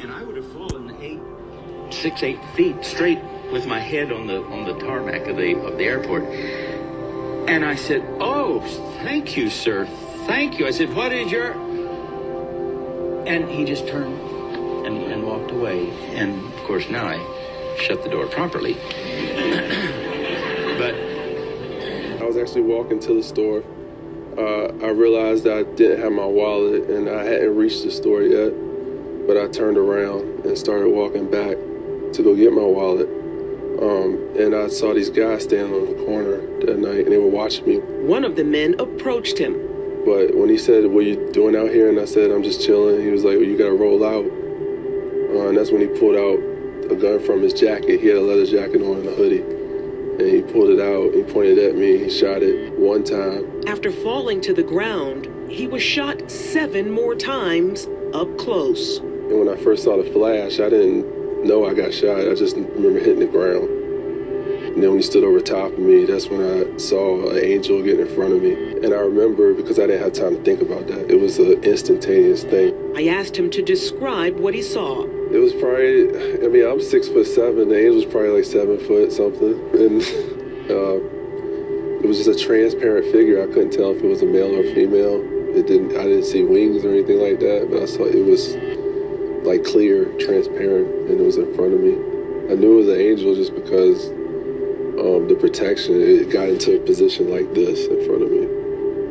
and I would have fallen eight, six, eight feet straight with my head on the on the tarmac of the of the airport. And I said, "Oh, thank you, sir. Thank you." I said, "What is your?" And he just turned and, and walked away. And of course, now I shut the door properly. but I was actually walking to the store. Uh, I realized that I didn't have my wallet and I hadn't reached the store yet. But I turned around and started walking back to go get my wallet. Um, and I saw these guys standing on the corner that night and they were watching me. One of the men approached him. But when he said, What are you doing out here? And I said, I'm just chilling, he was like, well, You gotta roll out. Uh, and that's when he pulled out a gun from his jacket. He had a leather jacket on and a hoodie. And he pulled it out, he pointed at me, he shot it one time. After falling to the ground, he was shot seven more times up close. And when I first saw the flash, I didn't know I got shot. I just remember hitting the ground. And then when he stood over top of me, that's when I saw an angel get in front of me. And I remember because I didn't have time to think about that. It was an instantaneous thing. I asked him to describe what he saw. It was probably, I mean, I'm six foot seven. The angel was probably like seven foot something. And uh, it was just a transparent figure. I couldn't tell if it was a male or a female. It didn't, I didn't see wings or anything like that, but I saw it was like clear, transparent, and it was in front of me. I knew it was an angel just because um, the protection, it got into a position like this in front of me.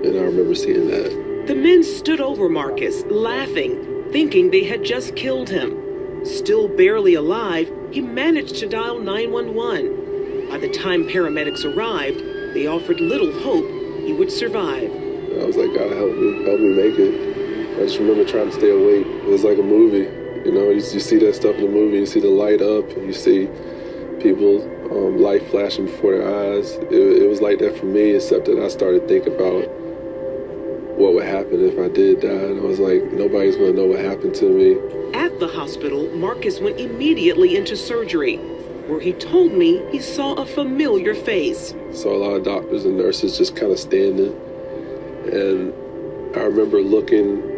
And I remember seeing that. The men stood over Marcus, laughing, thinking they had just killed him. Still barely alive, he managed to dial 911. By the time paramedics arrived, they offered little hope he would survive. I was like, God, help me, help me make it. I just remember trying to stay awake. It was like a movie. You know, you, you see that stuff in the movie, you see the light up, you see people, um, light flashing before their eyes. It, it was like that for me, except that I started thinking about what would happen if I did die. And I was like, nobody's going to know what happened to me. At the hospital, Marcus went immediately into surgery, where he told me he saw a familiar face. Saw a lot of doctors and nurses just kind of standing. And I remember looking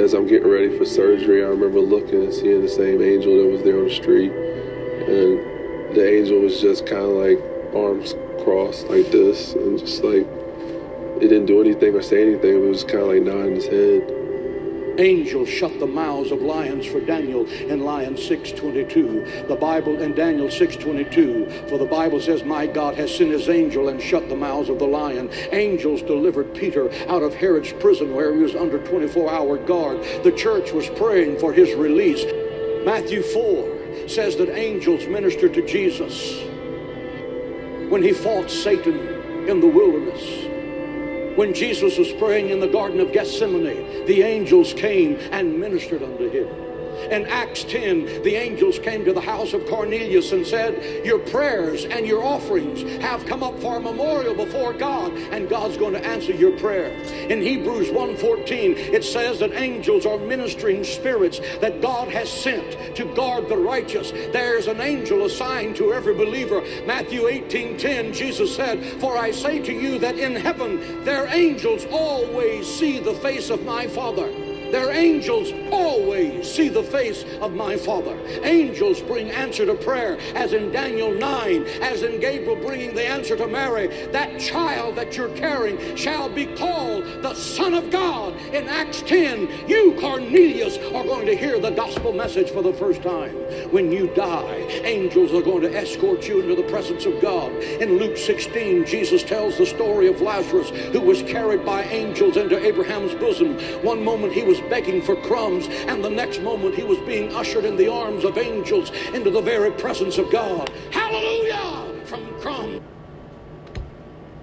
as I'm getting ready for surgery. I remember looking and seeing the same angel that was there on the street. And the angel was just kind of like arms crossed like this and just like it didn't do anything or say anything. It was kind of like nodding his head. Angels shut the mouths of lions for Daniel in Lion 6:22. The Bible in Daniel 6:22, for the Bible says, "My God has sent his angel and shut the mouths of the lion." Angels delivered Peter out of Herod's prison where he was under 24-hour guard. The church was praying for his release. Matthew 4 says that angels ministered to Jesus when he fought Satan in the wilderness. When Jesus was praying in the Garden of Gethsemane, the angels came and ministered unto him. In Acts 10, the angels came to the house of Cornelius and said, Your prayers and your offerings have come up for a memorial before God, and God's going to answer your prayer. In Hebrews 1:14, it says that angels are ministering spirits that God has sent to guard the righteous. There's an angel assigned to every believer. Matthew 18:10, Jesus said, For I say to you that in heaven their angels always see the face of my Father. Their angels always see the face of my Father. Angels bring answer to prayer, as in Daniel 9, as in Gabriel bringing the answer to Mary. That child that you're carrying shall be called the Son of God. In Acts 10, you, Cornelius, are going to hear the gospel message for the first time. When you die, angels are going to escort you into the presence of God. In Luke 16, Jesus tells the story of Lazarus, who was carried by angels into Abraham's bosom. One moment he was begging for crumbs, and the next moment he was being ushered in the arms of angels into the very presence of God. Hallelujah! From crumbs.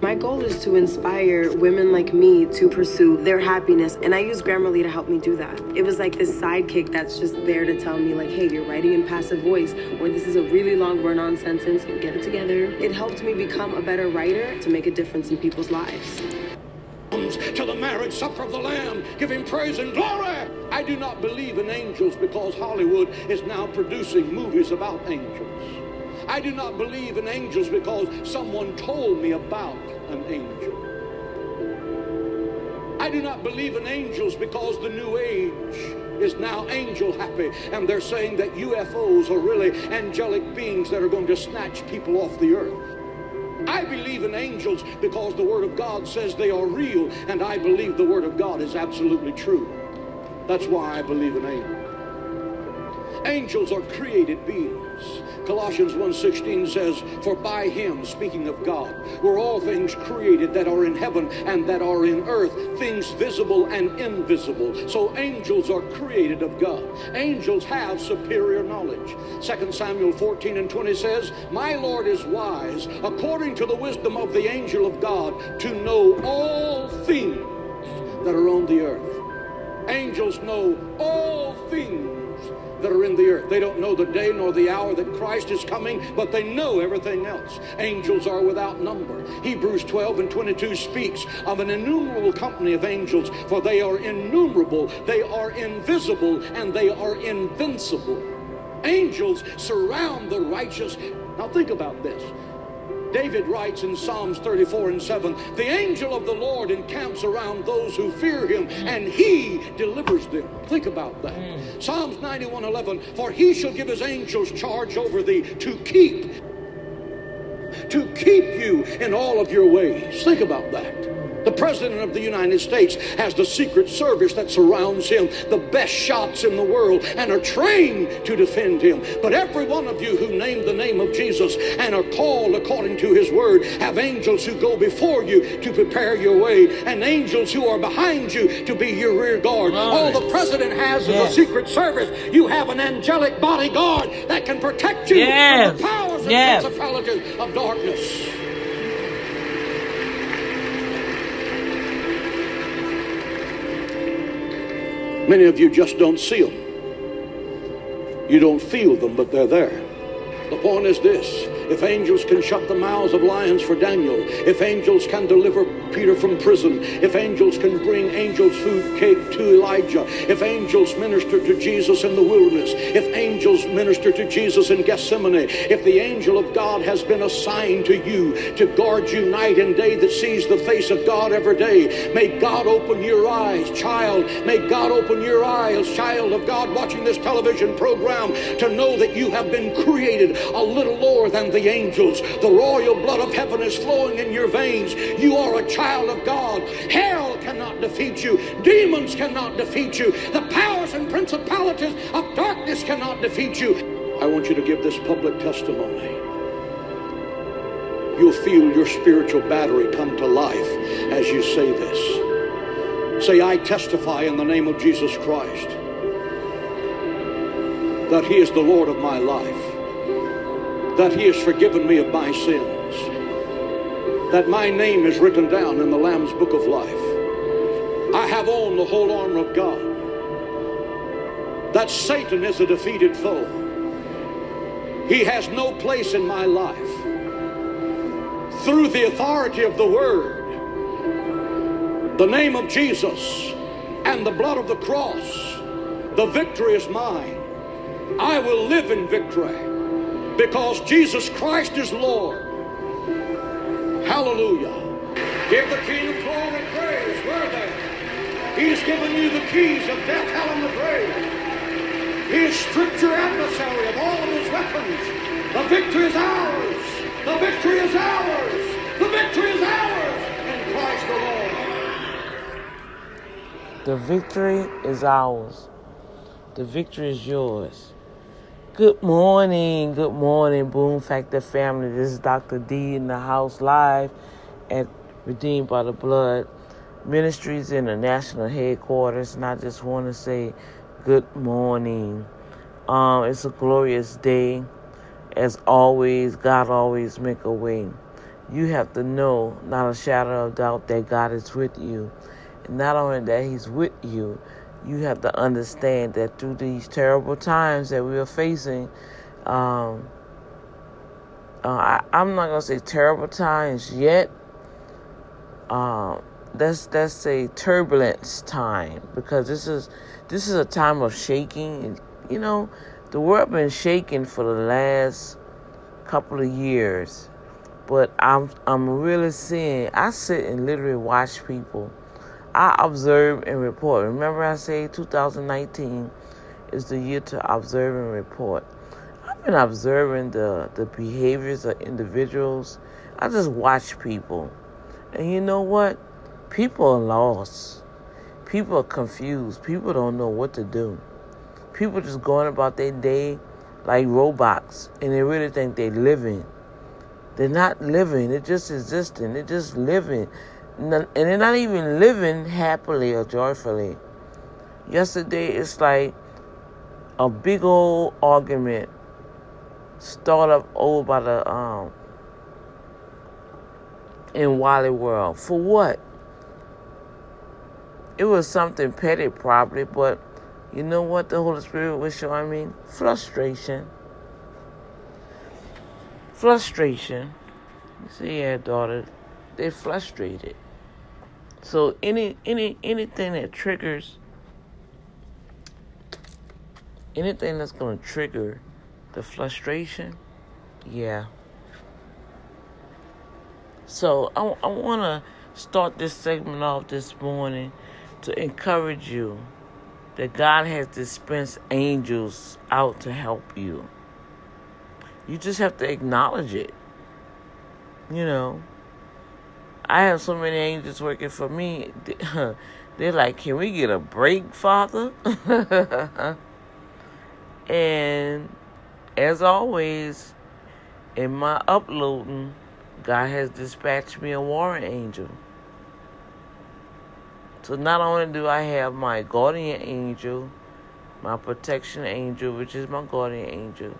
My goal is to inspire women like me to pursue their happiness, and I use Grammarly to help me do that. It was like this sidekick that's just there to tell me, like, hey, you're writing in passive voice, or this is a really long run on sentence, get it together. It helped me become a better writer to make a difference in people's lives to the marriage supper of the Lamb. Give him praise and glory. I do not believe in angels because Hollywood is now producing movies about angels. I do not believe in angels because someone told me about an angel. I do not believe in angels because the New Age is now angel happy, and they're saying that UFOs are really angelic beings that are going to snatch people off the earth. I believe in angels because the Word of God says they are real, and I believe the Word of God is absolutely true. That's why I believe in angels. Angels are created beings. Colossians 1:16 says, "For by him, speaking of God, were all things created that are in heaven and that are in earth, things visible and invisible." So angels are created of God. Angels have superior knowledge. 2 Samuel 14 and 20 says, "My Lord is wise, according to the wisdom of the angel of God, to know all things that are on the earth." Angels know all things that are in the earth. They don't know the day nor the hour that Christ is coming, but they know everything else. Angels are without number. Hebrews 12 and 22 speaks of an innumerable company of angels, for they are innumerable, they are invisible, and they are invincible. Angels surround the righteous. Now think about this. David writes in Psalms 34 and 7 The angel of the Lord encamps around those who fear him, and he delivers them. Think about that. Mm. Psalms 91 11 For he shall give his angels charge over thee to keep, to keep you in all of your ways. Think about that. The President of the United States has the Secret Service that surrounds him, the best shots in the world, and are trained to defend him. But every one of you who name the name of Jesus and are called according to his word have angels who go before you to prepare your way, and angels who are behind you to be your rear guard. Right. All the President has yes. is a Secret Service. You have an angelic bodyguard that can protect you yes. from the powers and yes. principalities of darkness. Many of you just don't see them. You don't feel them, but they're there. The point is this if angels can shut the mouths of lions for Daniel, if angels can deliver Peter from prison, if angels can bring angels food cake to Elijah, if angels minister to Jesus in the wilderness, if angels minister to Jesus in Gethsemane, if the angel of God has been assigned to you to guard you night and day that sees the face of God every day, may God open your eyes, child. May God open your eyes, child of God, watching this television program, to know that you have been created a little lower than the angels. The royal blood of heaven is flowing in your veins. You are a child of God. Hell cannot defeat you, demons cannot defeat you, the powers and principalities of darkness cannot defeat you. I want you to give this public testimony. You'll feel your spiritual battery come to life as you say this. Say, I testify in the name of Jesus Christ that He is the Lord of my life that he has forgiven me of my sins, that my name is written down in the Lamb's book of life. I have on the whole armor of God, that Satan is a defeated foe. He has no place in my life. Through the authority of the Word, the name of Jesus, and the blood of the cross, the victory is mine. I will live in victory because Jesus Christ is Lord. Hallelujah. Give the King of glory praise. Where there? He's given you the keys of death, hell, and the grave. He has stripped your adversary of all of his weapons. The victory is ours. The victory is ours. The victory is ours in Christ the Lord. The victory is ours. The victory is yours. Good morning, good morning, Boom Factor family. This is Dr. D in the house live at Redeemed by the Blood Ministries International Headquarters, and I just want to say good morning. Um, it's a glorious day. As always, God always make a way. You have to know, not a shadow of doubt, that God is with you. And not only that He's with you, you have to understand that through these terrible times that we are facing, um, uh, I, am not gonna say terrible times yet. Um, let's let's say turbulence time because this is this is a time of shaking. You know, the world been shaking for the last couple of years, but I'm I'm really seeing. I sit and literally watch people I observe and report. Remember, I say 2019 is the year to observe and report. I've been observing the, the behaviors of individuals. I just watch people. And you know what? People are lost. People are confused. People don't know what to do. People just going about their day like robots and they really think they're living. They're not living, they're just existing, they're just living. And they're not even living happily or joyfully. Yesterday, it's like a big old argument started up over by the um in Wally World. For what? It was something petty probably, but you know what the Holy Spirit was showing me? Frustration. Frustration. You see, yeah, daughter, they're frustrated. So any any anything that triggers anything that's gonna trigger the frustration, yeah. So I, I want to start this segment off this morning to encourage you that God has dispensed angels out to help you. You just have to acknowledge it. You know, I have so many angels working for me. They're like, Can we get a break, Father? and as always, in my uploading, God has dispatched me a warring angel. So not only do I have my guardian angel, my protection angel, which is my guardian angel,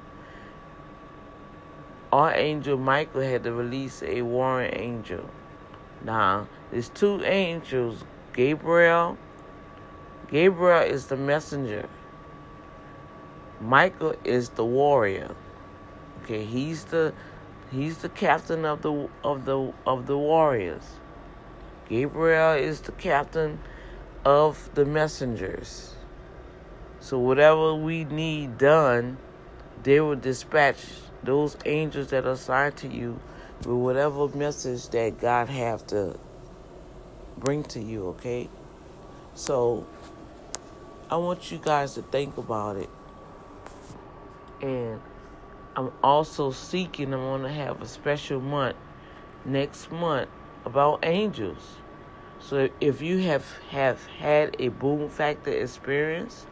our angel Michael had to release a warring angel. Now, there's two angels, Gabriel. Gabriel is the messenger. Michael is the warrior. Okay, he's the he's the captain of the of the of the warriors. Gabriel is the captain of the messengers. So whatever we need done, they will dispatch those angels that are assigned to you with whatever message that God have to bring to you, okay? So I want you guys to think about it. And I'm also seeking, I'm going to have a special month next month about angels. So if you have have had a boom factor experience,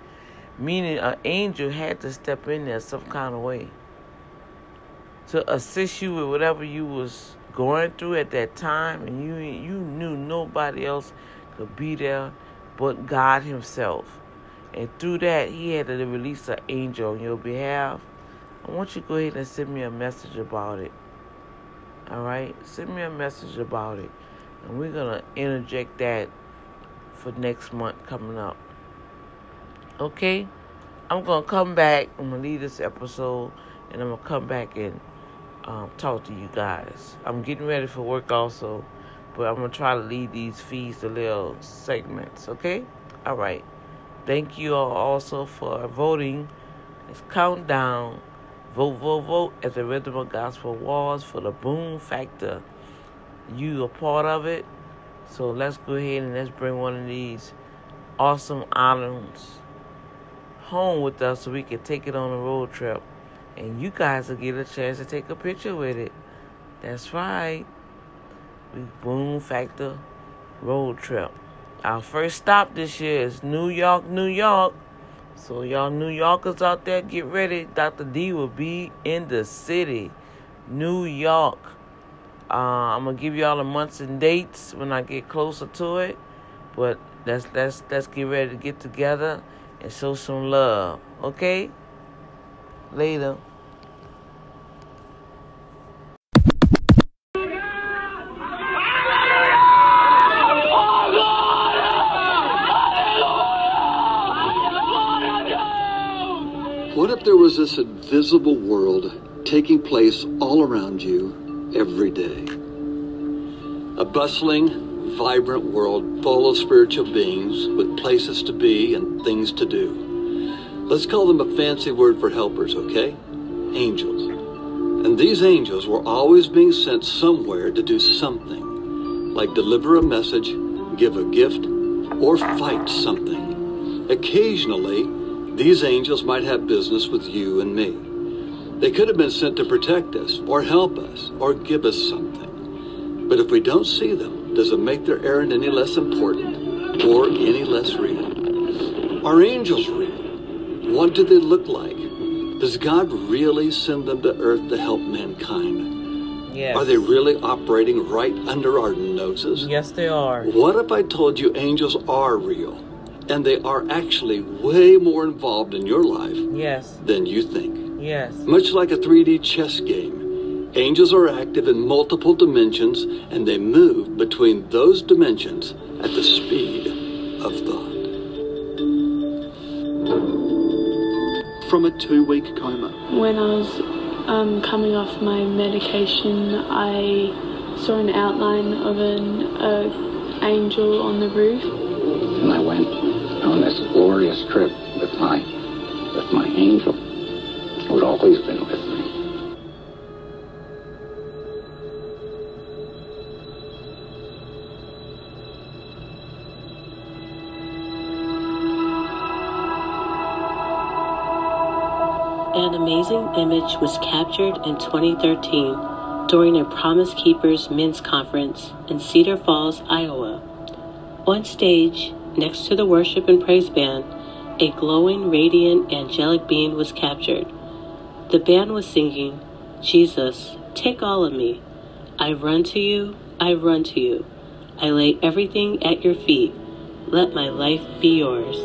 meaning an angel had to step in there some kind of way to assist you with whatever you was going through at that time, and you you knew nobody else could be there but God Himself. And through that, He had to release an angel on your behalf. I want you to go ahead and send me a message about it. All right, send me a message about it and we're gonna interject that for next month coming up. Okay, I'm gonna come back. I'm gonna leave this episode, and I'm gonna come back and um, talk to you guys. I'm getting ready for work also, but I'm gonna try to leave these feeds to little segments. Okay, all right. Thank you all also for voting. It's countdown. Vote, vote, vote at the Rhythm of Gospel Walls for the Boom Factor you a part of it. So let's go ahead and let's bring one of these awesome items home with us so we can take it on a road trip. And you guys will get a chance to take a picture with it. That's right. We Boom Factor road trip. Our first stop this year is New York, New York. So y'all New Yorkers out there, get ready. Dr. D will be in the city, New York. Uh, I'm gonna give you all the months and dates when I get closer to it. But let's let's let's get ready to get together and show some love. Okay? Later. What if there was this invisible world taking place all around you every day. A bustling, vibrant world full of spiritual beings with places to be and things to do. Let's call them a fancy word for helpers, okay? Angels. And these angels were always being sent somewhere to do something, like deliver a message, give a gift, or fight something. Occasionally, these angels might have business with you and me. They could have been sent to protect us, or help us, or give us something. But if we don't see them, does it make their errand any less important or any less real? Are angels real? What do they look like? Does God really send them to earth to help mankind? Yes. Are they really operating right under our noses? Yes, they are. What if I told you angels are real and they are actually way more involved in your life Yes. than you think? Yes. Much like a 3D chess game, angels are active in multiple dimensions and they move between those dimensions at the speed of thought. From a two week coma. When I was um, coming off my medication, I saw an outline of an uh, angel on the roof. And I went on this glorious trip with my with my angel, who'd always been with me. An amazing image was captured in 2013 during a Promise Keepers men's conference in Cedar Falls, Iowa. On stage, next to the worship and praise band, a glowing, radiant, angelic being was captured. The band was singing, Jesus, take all of me. I run to you, I run to you. I lay everything at your feet. Let my life be yours.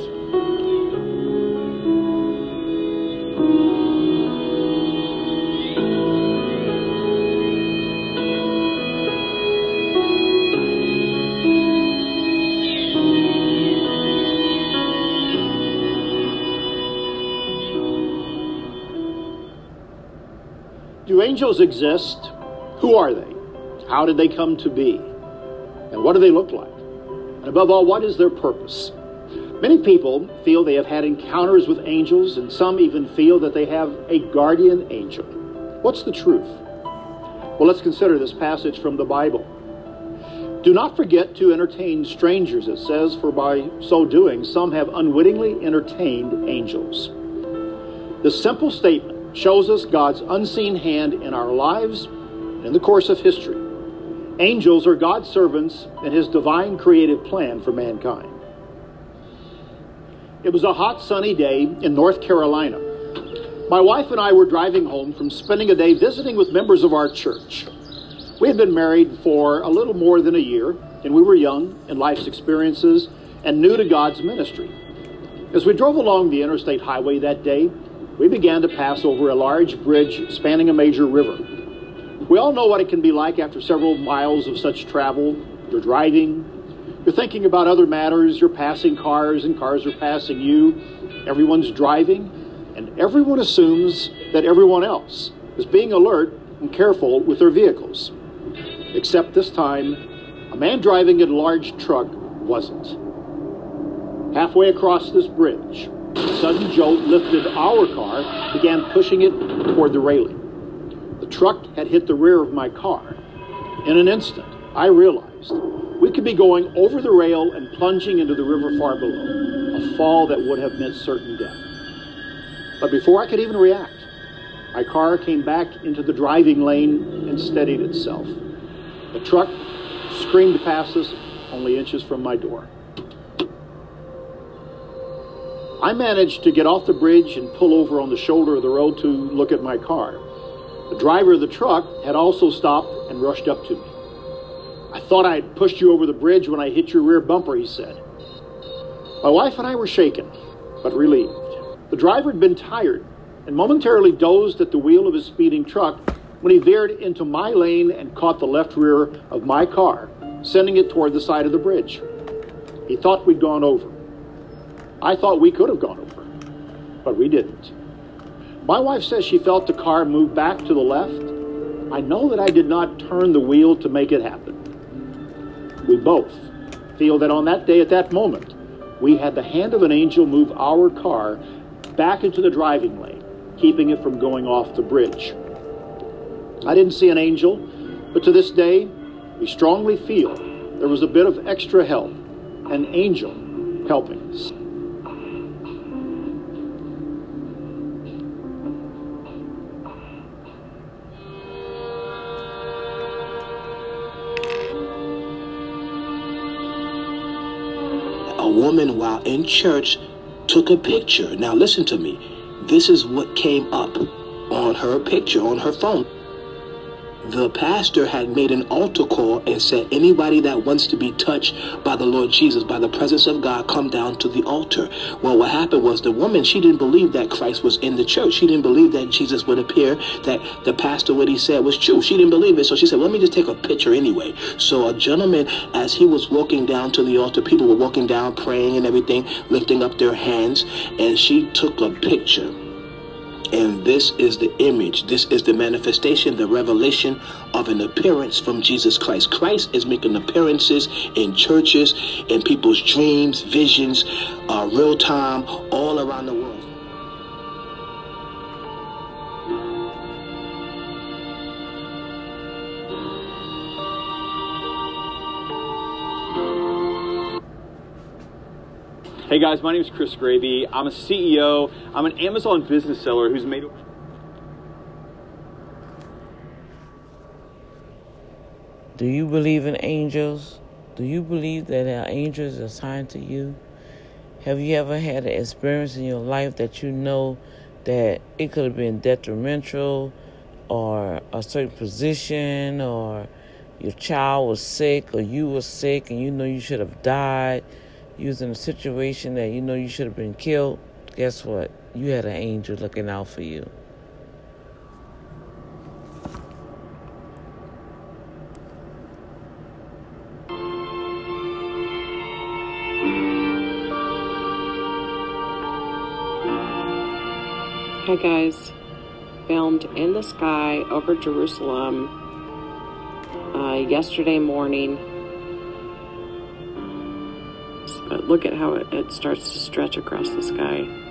Angels exist? Who are they? How did they come to be? And what do they look like? And above all, what is their purpose? Many people feel they have had encounters with angels, and some even feel that they have a guardian angel. What's the truth? Well, let's consider this passage from the Bible. Do not forget to entertain strangers, it says, for by so doing, some have unwittingly entertained angels. The simple statement shows us God's unseen hand in our lives and in the course of history. Angels are God's servants in his divine creative plan for mankind. It was a hot, sunny day in North Carolina. My wife and I were driving home from spending a day visiting with members of our church. We had been married for a little more than a year, and we were young in life's experiences and new to God's ministry. As we drove along the interstate highway that day, we began to pass over a large bridge spanning a major river. We all know what it can be like after several miles of such travel. You're driving, you're thinking about other matters, you're passing cars, and cars are passing you. Everyone's driving, and everyone assumes that everyone else is being alert and careful with their vehicles. Except this time, a man driving a large truck wasn't. Halfway across this bridge, sudden jolt lifted our car, began pushing it toward the railing. The truck had hit the rear of my car. In an instant, I realized we could be going over the rail and plunging into the river far below, a fall that would have meant certain death. But before I could even react, my car came back into the driving lane and steadied itself. The truck screamed past us only inches from my door. I managed to get off the bridge and pull over on the shoulder of the road to look at my car. The driver of the truck had also stopped and rushed up to me. I thought I had pushed you over the bridge when I hit your rear bumper, he said. My wife and I were shaken, but relieved. The driver had been tired and momentarily dozed at the wheel of his speeding truck when he veered into my lane and caught the left rear of my car, sending it toward the side of the bridge. He thought we'd gone over. I thought we could have gone over, but we didn't. My wife says she felt the car move back to the left. I know that I did not turn the wheel to make it happen. We both feel that on that day, at that moment, we had the hand of an angel move our car back into the driving lane, keeping it from going off the bridge. I didn't see an angel, but to this day, we strongly feel there was a bit of extra help, an angel helping. A while in church, took a picture. Now, listen to me. This is what came up on her picture on her phone the pastor had made an altar call and said, anybody that wants to be touched by the Lord Jesus, by the presence of God, come down to the altar. Well, what happened was the woman, she didn't believe that Christ was in the church. She didn't believe that Jesus would appear, that the pastor, what he said was true. She didn't believe it. So she said, let me just take a picture anyway. So a gentleman, as he was walking down to the altar, people were walking down, praying and everything, lifting up their hands, and she took a picture. And this is the image, this is the manifestation, the revelation of an appearance from Jesus Christ. Christ is making appearances in churches, in people's dreams, visions, uh, real time, all around the world. Hey guys, my name is Chris Gravy. I'm a CEO. I'm an Amazon business seller who's made. Do you believe in angels? Do you believe that an angel is assigned to you? Have you ever had an experience in your life that you know that it could have been detrimental or a certain position or your child was sick or you were sick and you know you should have died? You was in a situation that you know you should have been killed, guess what? You had an angel looking out for you. Hi guys, filmed in the sky over Jerusalem uh, yesterday morning but look at how it, it starts to stretch across the sky.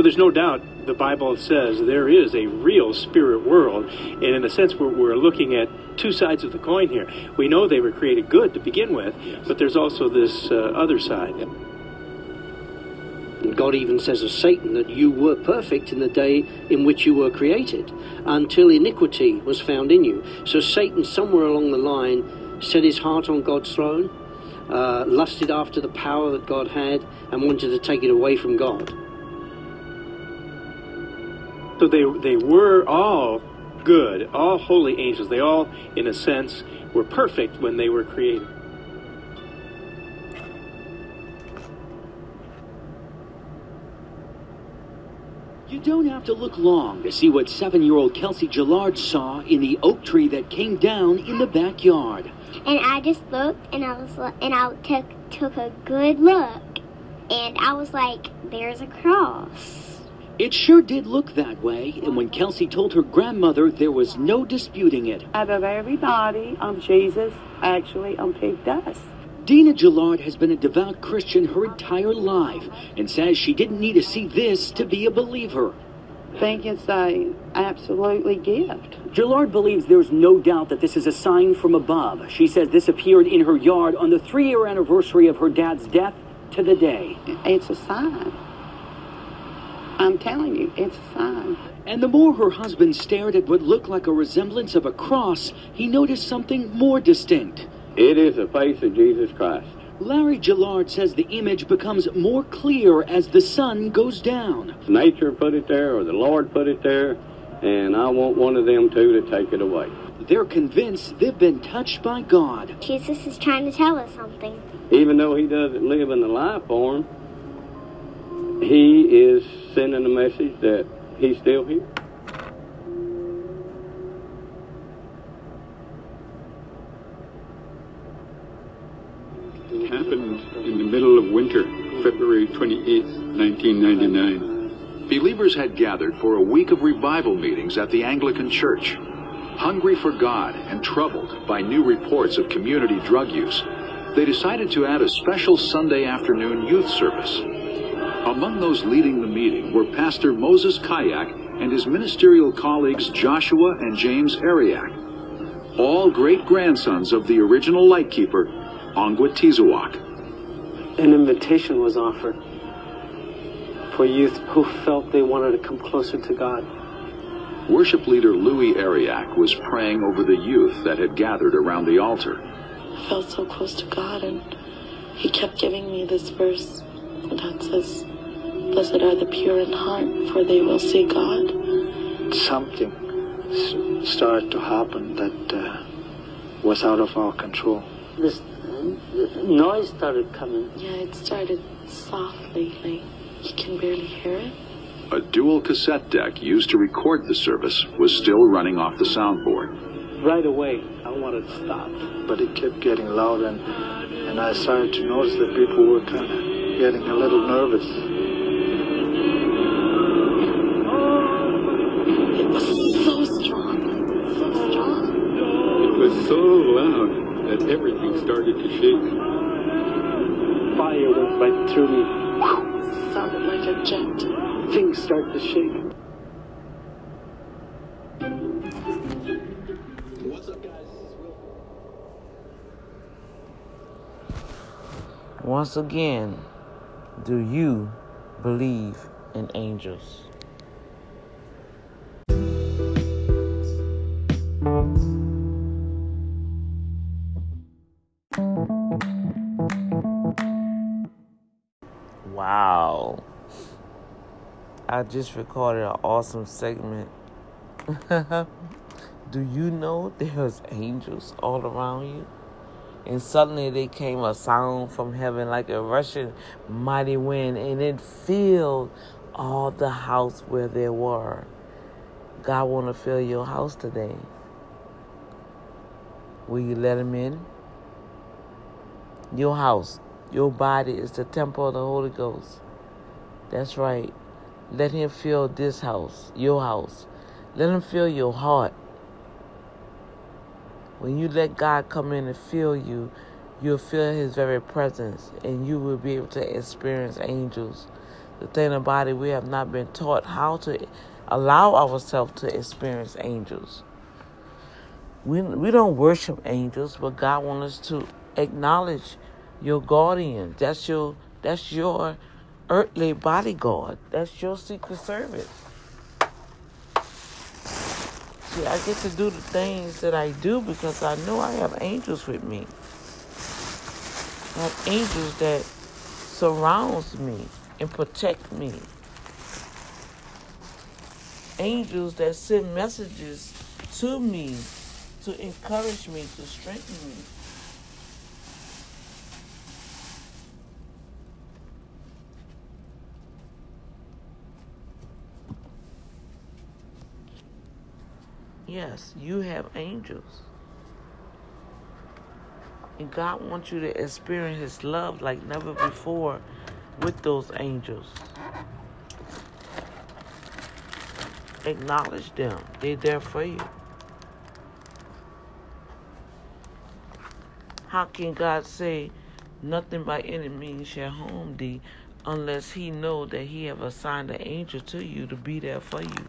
So there's no doubt the Bible says there is a real spirit world. And in a sense, we're, we're looking at two sides of the coin here. We know they were created good to begin with, but there's also this uh, other side. God even says of Satan that you were perfect in the day in which you were created, until iniquity was found in you. So Satan, somewhere along the line, set his heart on God's throne, uh, lusted after the power that God had, and wanted to take it away from God. So they, they were all good, all holy angels. They all, in a sense, were perfect when they were created. You don't have to look long to see what seven year old Kelsey Gillard saw in the oak tree that came down in the backyard. And I just looked and I was and I took took a good look and I was like, there's a cross. It sure did look that way, and when Kelsey told her grandmother, there was no disputing it. Out of everybody, I'm Jesus. Actually, um, I'm pig dust. Dina Gillard has been a devout Christian her entire life and says she didn't need to see this to be a believer. Think it's a absolutely gift. Gillard believes there's no doubt that this is a sign from above. She says this appeared in her yard on the three-year anniversary of her dad's death to the day. It's a sign. I'm telling you, it's a sign. And the more her husband stared at what looked like a resemblance of a cross, he noticed something more distinct. It is the face of Jesus Christ. Larry Gillard says the image becomes more clear as the sun goes down. Nature put it there, or the Lord put it there, and I want one of them two to take it away. They're convinced they've been touched by God. Jesus is trying to tell us something. Even though he doesn't live in the life form, he is sending a message that he's still here. It happened in the middle of winter, February 28, 1999. Believers had gathered for a week of revival meetings at the Anglican Church. Hungry for God and troubled by new reports of community drug use, they decided to add a special Sunday afternoon youth service. Among those leading the meeting were Pastor Moses Kayak and his ministerial colleagues Joshua and James Ariak, all great grandsons of the original lightkeeper, Ongwa Tizoak. An invitation was offered for youth who felt they wanted to come closer to God. Worship leader Louis Ariak was praying over the youth that had gathered around the altar. I felt so close to God, and He kept giving me this verse that says, Blessed are the pure in heart, for they will see God. Something started to happen that uh, was out of our control. This noise started coming. Yeah, it started softly, like you can barely hear it. A dual cassette deck used to record the service was still running off the soundboard. Right away, I wanted to stop. But it kept getting louder, and, and I started to notice that people were kind of getting a little nervous. It was so strong, so strong. It was so loud that everything started to shake. Fire went right through me. Sounded like a jet. Things started to shake. Once again, do you believe in angels? Wow. I just recorded an awesome segment. Do you know there's angels all around you? And suddenly there came a sound from heaven like a rushing mighty wind, and it filled all the house where they were. God want to fill your house today. Will you let him in? Your house, your body is the temple of the Holy Ghost. That's right. Let him fill this house, your house. Let him fill your heart. When you let God come in and fill you, you'll feel his very presence and you will be able to experience angels. The thing about it, we have not been taught how to allow ourselves to experience angels. We, we don't worship angels, but God wants us to acknowledge your guardian. That's your that's your earthly bodyguard. That's your secret service. See, I get to do the things that I do because I know I have angels with me. I have angels that surrounds me and protect me. Angels that send messages to me to encourage me, to strengthen me. Yes, you have angels. And God wants you to experience His love like never before with those angels. Acknowledge them, they're there for you. How can God say, Nothing by any means shall harm thee unless He know that He have assigned an angel to you to be there for you?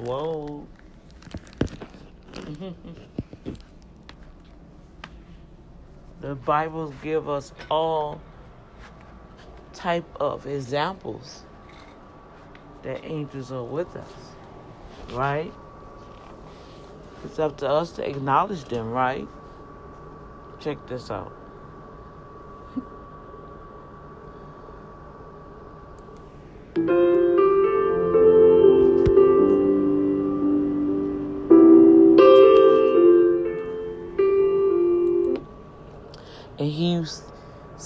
Whoa. the Bible give us all type of examples that angels are with us, right? It's up to us to acknowledge them, right? Check this out.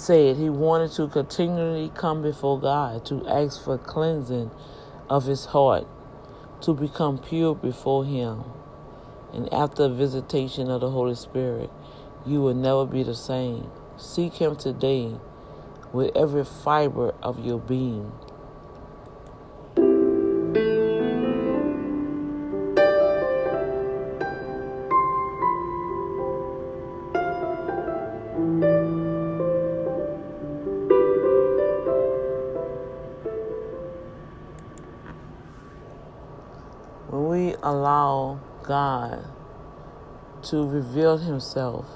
said he wanted to continually come before God to ask for cleansing of his heart, to become pure before him. And after a visitation of the Holy Spirit, you will never be the same. Seek him today with every fiber of your being. To reveal Himself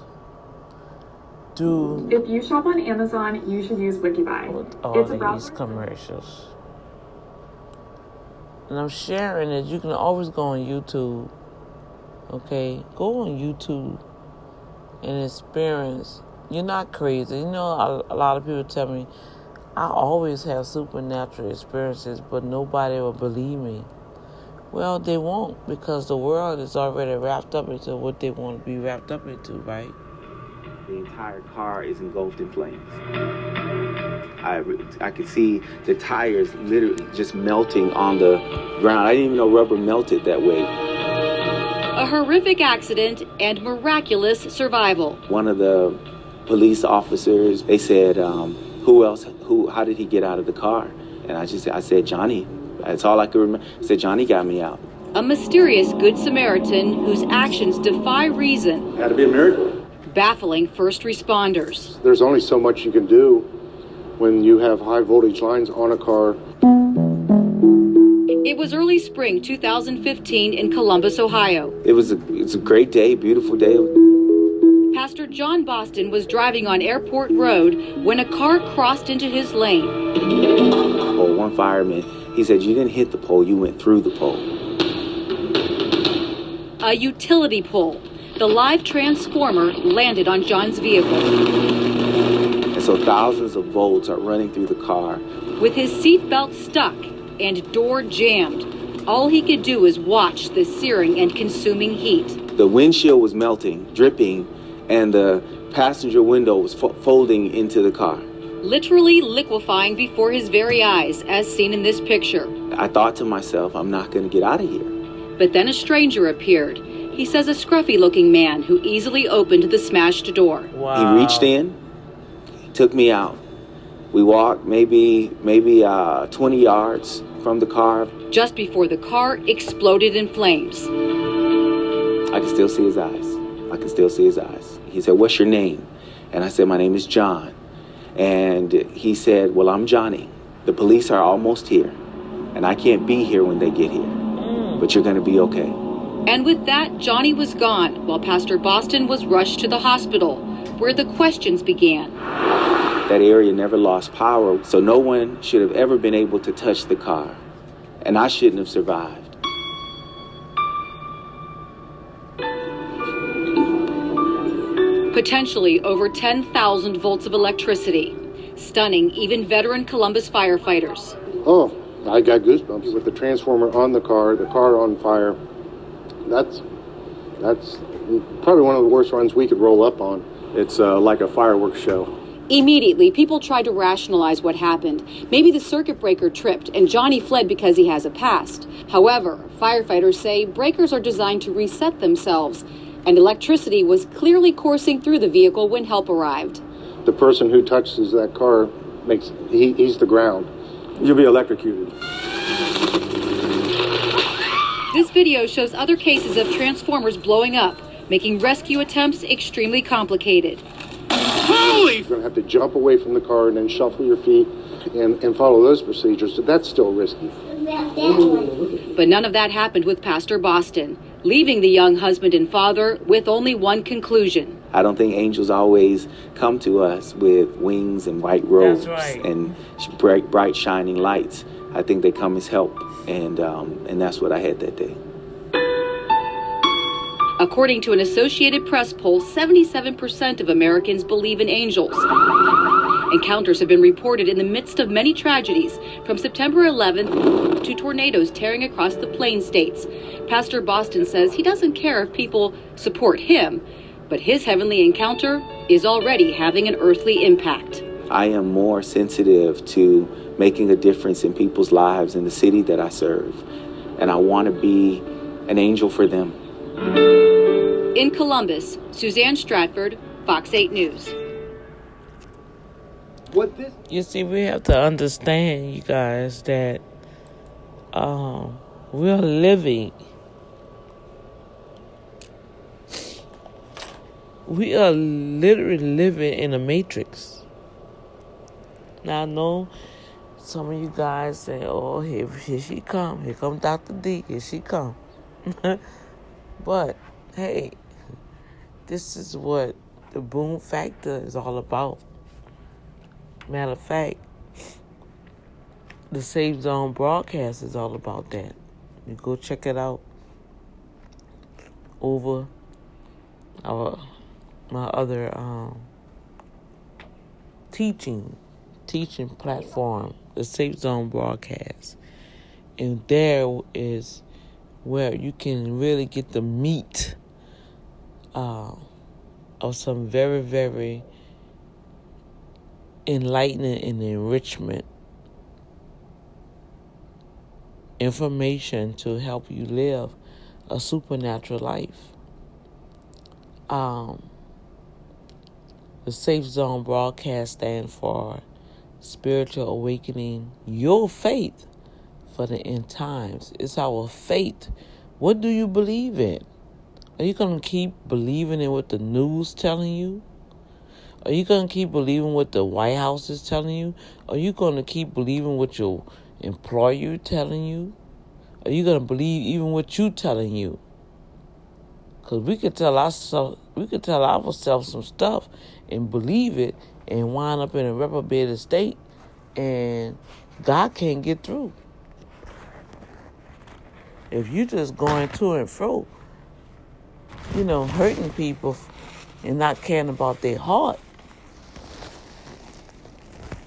Do If you shop on Amazon, you should use Wikibuy. With all It's these commercials. And I'm sharing it. you can always go on YouTube. Okay? Go on YouTube and experience. You're not crazy. You know, a, a lot of people tell me, I always have supernatural experiences, but nobody will believe me. Well, they won't because the world is already wrapped up into what they want to be wrapped up into, right? The entire car is engulfed in flames. I, I could see the tires literally just melting on the ground. I didn't even know rubber melted that way. A horrific accident and miraculous survival. One of the police officers, they said, um, "Who else? Who? How did he get out of the car?" And I just, I said, "Johnny." That's all I could remember. I said, "Johnny got me out." A mysterious Good Samaritan whose actions defy reason, Had to be a miracle. baffling first responders. There's only so much you can do when you have high voltage lines on a car. It was early spring 2015 in Columbus, Ohio. It was a, it's a great day, beautiful day. Pastor John Boston was driving on Airport Road when a car crossed into his lane. Oh, one fireman, he said, "You didn't hit the pole, you went through the pole." A utility pole. The live transformer landed on John's vehicle. And so thousands of volts are running through the car. With his seatbelt stuck and door jammed, all he could do was watch the searing and consuming heat. The windshield was melting, dripping, and the passenger window was fo- folding into the car. Literally liquefying before his very eyes, as seen in this picture. I thought to myself, I'm not going to get out of here. But then a stranger appeared. He says a scruffy looking man who easily opened the smashed door. Wow. He reached in, took me out. We walked maybe maybe uh, 20 yards from the car. Just before the car exploded in flames. I can still see his eyes. I can still see his eyes. He said, "What's your name?" And I said, "My name is John." And he said, "Well, I'm Johnny. The police are almost here, and I can't be here when they get here. Mm. But you're going to be okay." And with that, Johnny was gone, while Pastor Boston was rushed to the hospital, where the questions began. That area never lost power, so no one should have ever been able to touch the car, and I shouldn't have survived. Potentially over 10,000 volts of electricity, stunning even veteran Columbus firefighters. Oh, I got goosebumps with the transformer on the car, the car on fire. That's that's probably one of the worst runs we could roll up on. It's uh, like a fireworks show. Immediately, people tried to rationalize what happened. Maybe the circuit breaker tripped and Johnny fled because he has a past. However, firefighters say breakers are designed to reset themselves, and electricity was clearly coursing through the vehicle when help arrived. The person who touches that car makes he, he's the ground. You'll be electrocuted. This video shows other cases of transformers blowing up, making rescue attempts extremely complicated. Holy! You're gonna have to jump away from the car and then shuffle your feet and, and follow those procedures. That's still risky. But none of that happened with Pastor Boston, leaving the young husband and father with only one conclusion. I don't think angels always come to us with wings and white robes right. and bright, bright, shining lights. I think they come as help, and um, and that's what I had that day. According to an Associated Press poll, 77% of Americans believe in angels. Encounters have been reported in the midst of many tragedies, from September 11th to tornadoes tearing across the plain states. Pastor Boston says he doesn't care if people support him, but his heavenly encounter is already having an earthly impact. I am more sensitive to making a difference in people's lives in the city that I serve, and I want to be an angel for them. In Columbus, Suzanne Stratford, Fox 8 News. What this? You see, we have to understand, you guys, that um, we're living. We are literally living in a matrix. Now, I know some of you guys say, "Oh, here, here she come. Here come Dr. D. Here she come." but hey, this is what the boom factor is all about. Matter of fact, the Safe Zone broadcast is all about that. You go check it out over our my other um, teaching teaching platform, the Safe Zone broadcast, and there is where you can really get the meat uh, of some very very enlightening and enrichment information to help you live a supernatural life. Um, the Safe Zone broadcast stands for Spiritual Awakening Your Faith for the End Times. It's our faith. What do you believe in? Are you going to keep believing in what the news telling you? Are you going to keep believing what the White House is telling you? Are you going to keep believing what your employer telling you? Are you going to believe even what you telling you? Because we could tell ourselves, we could tell ourselves some stuff and believe it and wind up in a reprobated state and God can't get through. If you just going to and fro, you know, hurting people and not caring about their heart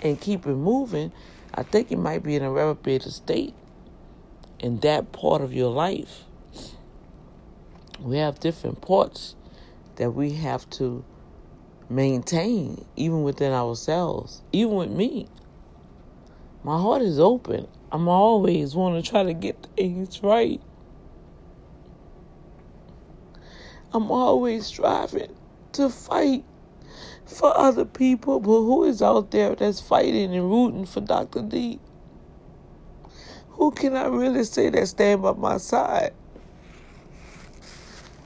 and keep it moving, I think you might be in a reprobated state in that part of your life. We have different parts that we have to maintain, even within ourselves, even with me. My heart is open. I'm always want to try to get things right. I'm always striving to fight for other people, but who is out there that's fighting and rooting for Dr. D? Who can I really say that stand by my side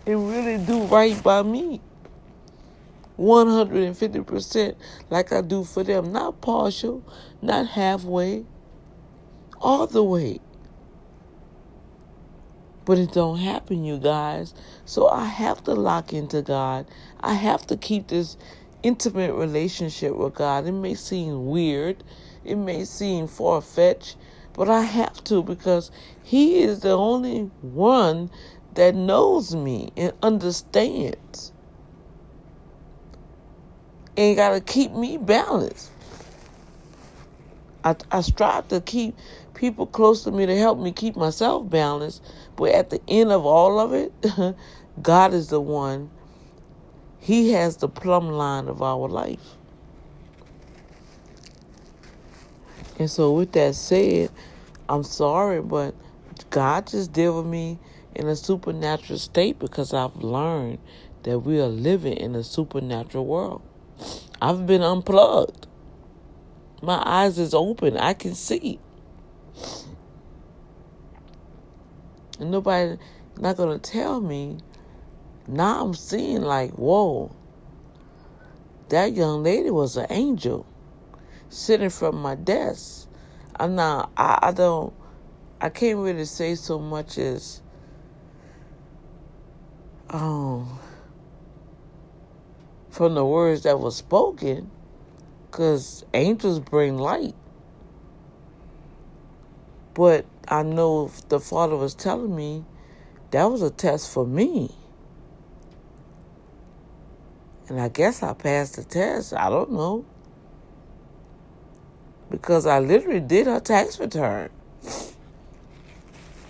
and really do right by me? 150% like I do for them. Not partial, not halfway, all the way. But it don't happen, you guys. So I have to lock into God. I have to keep this intimate relationship with God. It may seem weird. It may seem far fetched. But I have to because He is the only one that knows me and understands. And got to keep me balanced. I, I strive to keep people close to me to help me keep myself balanced. But at the end of all of it, God is the one. He has the plumb line of our life. And so, with that said, I'm sorry, but God just deal with me in a supernatural state because I've learned that we are living in a supernatural world. I've been unplugged. My eyes is open. I can see. And nobody not gonna tell me. Now I'm seeing like, whoa, that young lady was an angel sitting from my desk. I'm not I, I don't I can't really say so much as um from the words that were spoken because angels bring light. But I know the Father was telling me that was a test for me. And I guess I passed the test. I don't know. Because I literally did her tax return.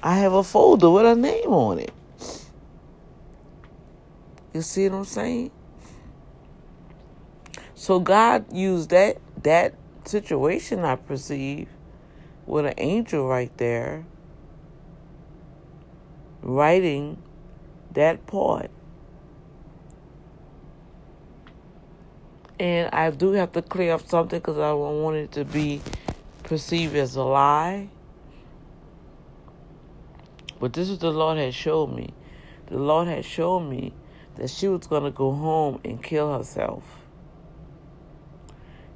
I have a folder with her name on it. You see what I'm saying? So God used that that situation I perceive with an angel right there writing that part. And I do have to clear up something because I don't want it to be perceived as a lie. But this is the Lord had showed me. The Lord had shown me that she was going to go home and kill herself.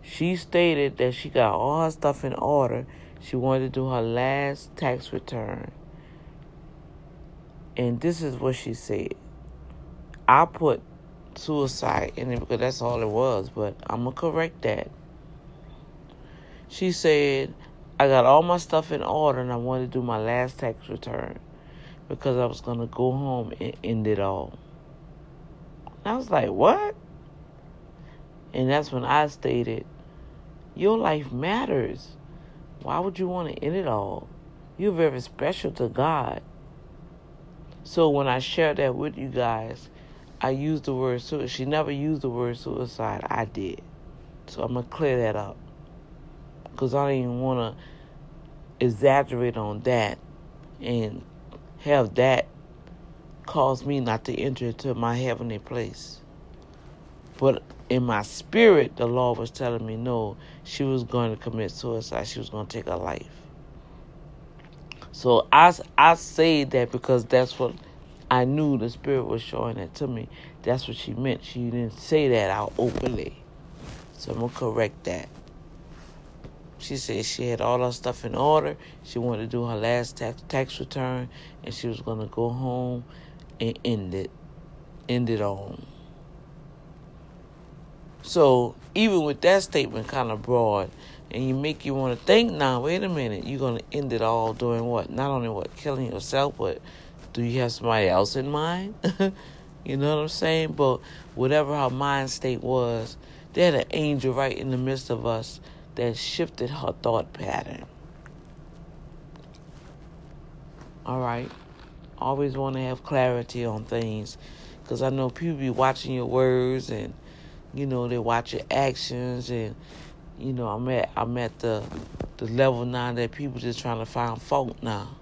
She stated that she got all her stuff in order. She wanted to do her last tax return. And this is what she said. I put suicide in it because that's all it was, but I'm going to correct that. She said, I got all my stuff in order and I wanted to do my last tax return because I was going to go home and end it all. And I was like, what? And that's when I stated, your life matters. Why would you want to end it all? You're very special to God. So when I shared that with you guys, I used the word suicide. She never used the word suicide. I did. So I'm going to clear that up. Because I don't even want to exaggerate on that and have that cause me not to enter into my heavenly place. But in my spirit, the Lord was telling me no, she was going to commit suicide. She was going to take her life. So I, I say that because that's what I knew the Spirit was showing it to me. That's what she meant. She didn't say that out openly. So I'm going to correct that. She said she had all her stuff in order. She wanted to do her last tax, tax return, and she was going to go home and end it. End it all. So even with that statement kind of broad, and you make you want to think now, wait a minute, you're going to end it all doing what? Not only what, killing yourself, but do you have somebody else in mind? you know what I'm saying? But whatever her mind state was, they had an angel right in the midst of us that shifted her thought pattern. All right. Always want to have clarity on things because I know people be watching your words and you know they watch your actions and you know I'm at I'm at the the level now that people just trying to find fault now.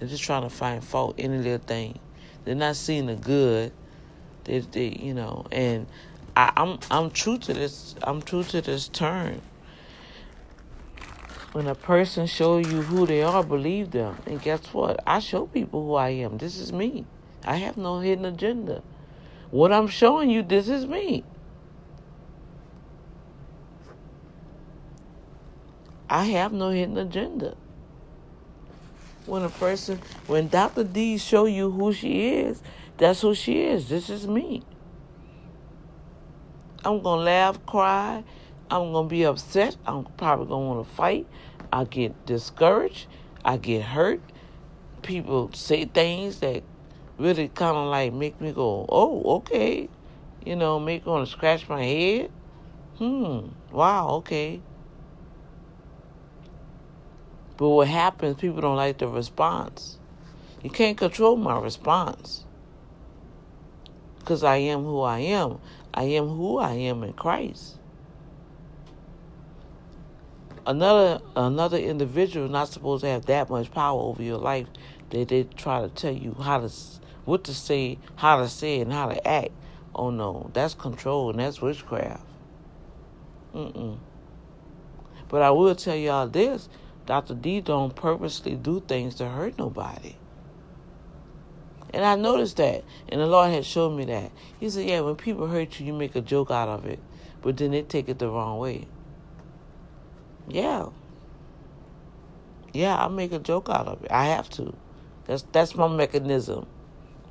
They're just trying to find fault in any little thing. They're not seeing the good. They, they you know, and I, I'm I'm true to this. I'm true to this turn. When a person show you who they are, believe them. And guess what? I show people who I am. This is me. I have no hidden agenda. What I'm showing you, this is me. I have no hidden agenda. When a person, when Dr. D show you who she is, that's who she is. This is me. I'm gonna laugh, cry. I'm gonna be upset. I'm probably gonna want to fight. I get discouraged. I get hurt. People say things that really kind of like make me go, "Oh, okay," you know, make me want to scratch my head. Hmm. Wow. Okay. But what happens, people don't like the response. You can't control my response. Because I am who I am. I am who I am in Christ. Another another individual is not supposed to have that much power over your life that they try to tell you how to what to say, how to say and how to act. Oh no, that's control and that's witchcraft. Mm-mm. But I will tell y'all this. Dr. D don't purposely do things to hurt nobody. And I noticed that. And the Lord had showed me that. He said, Yeah, when people hurt you, you make a joke out of it. But then they take it the wrong way. Yeah. Yeah, I make a joke out of it. I have to. That's that's my mechanism.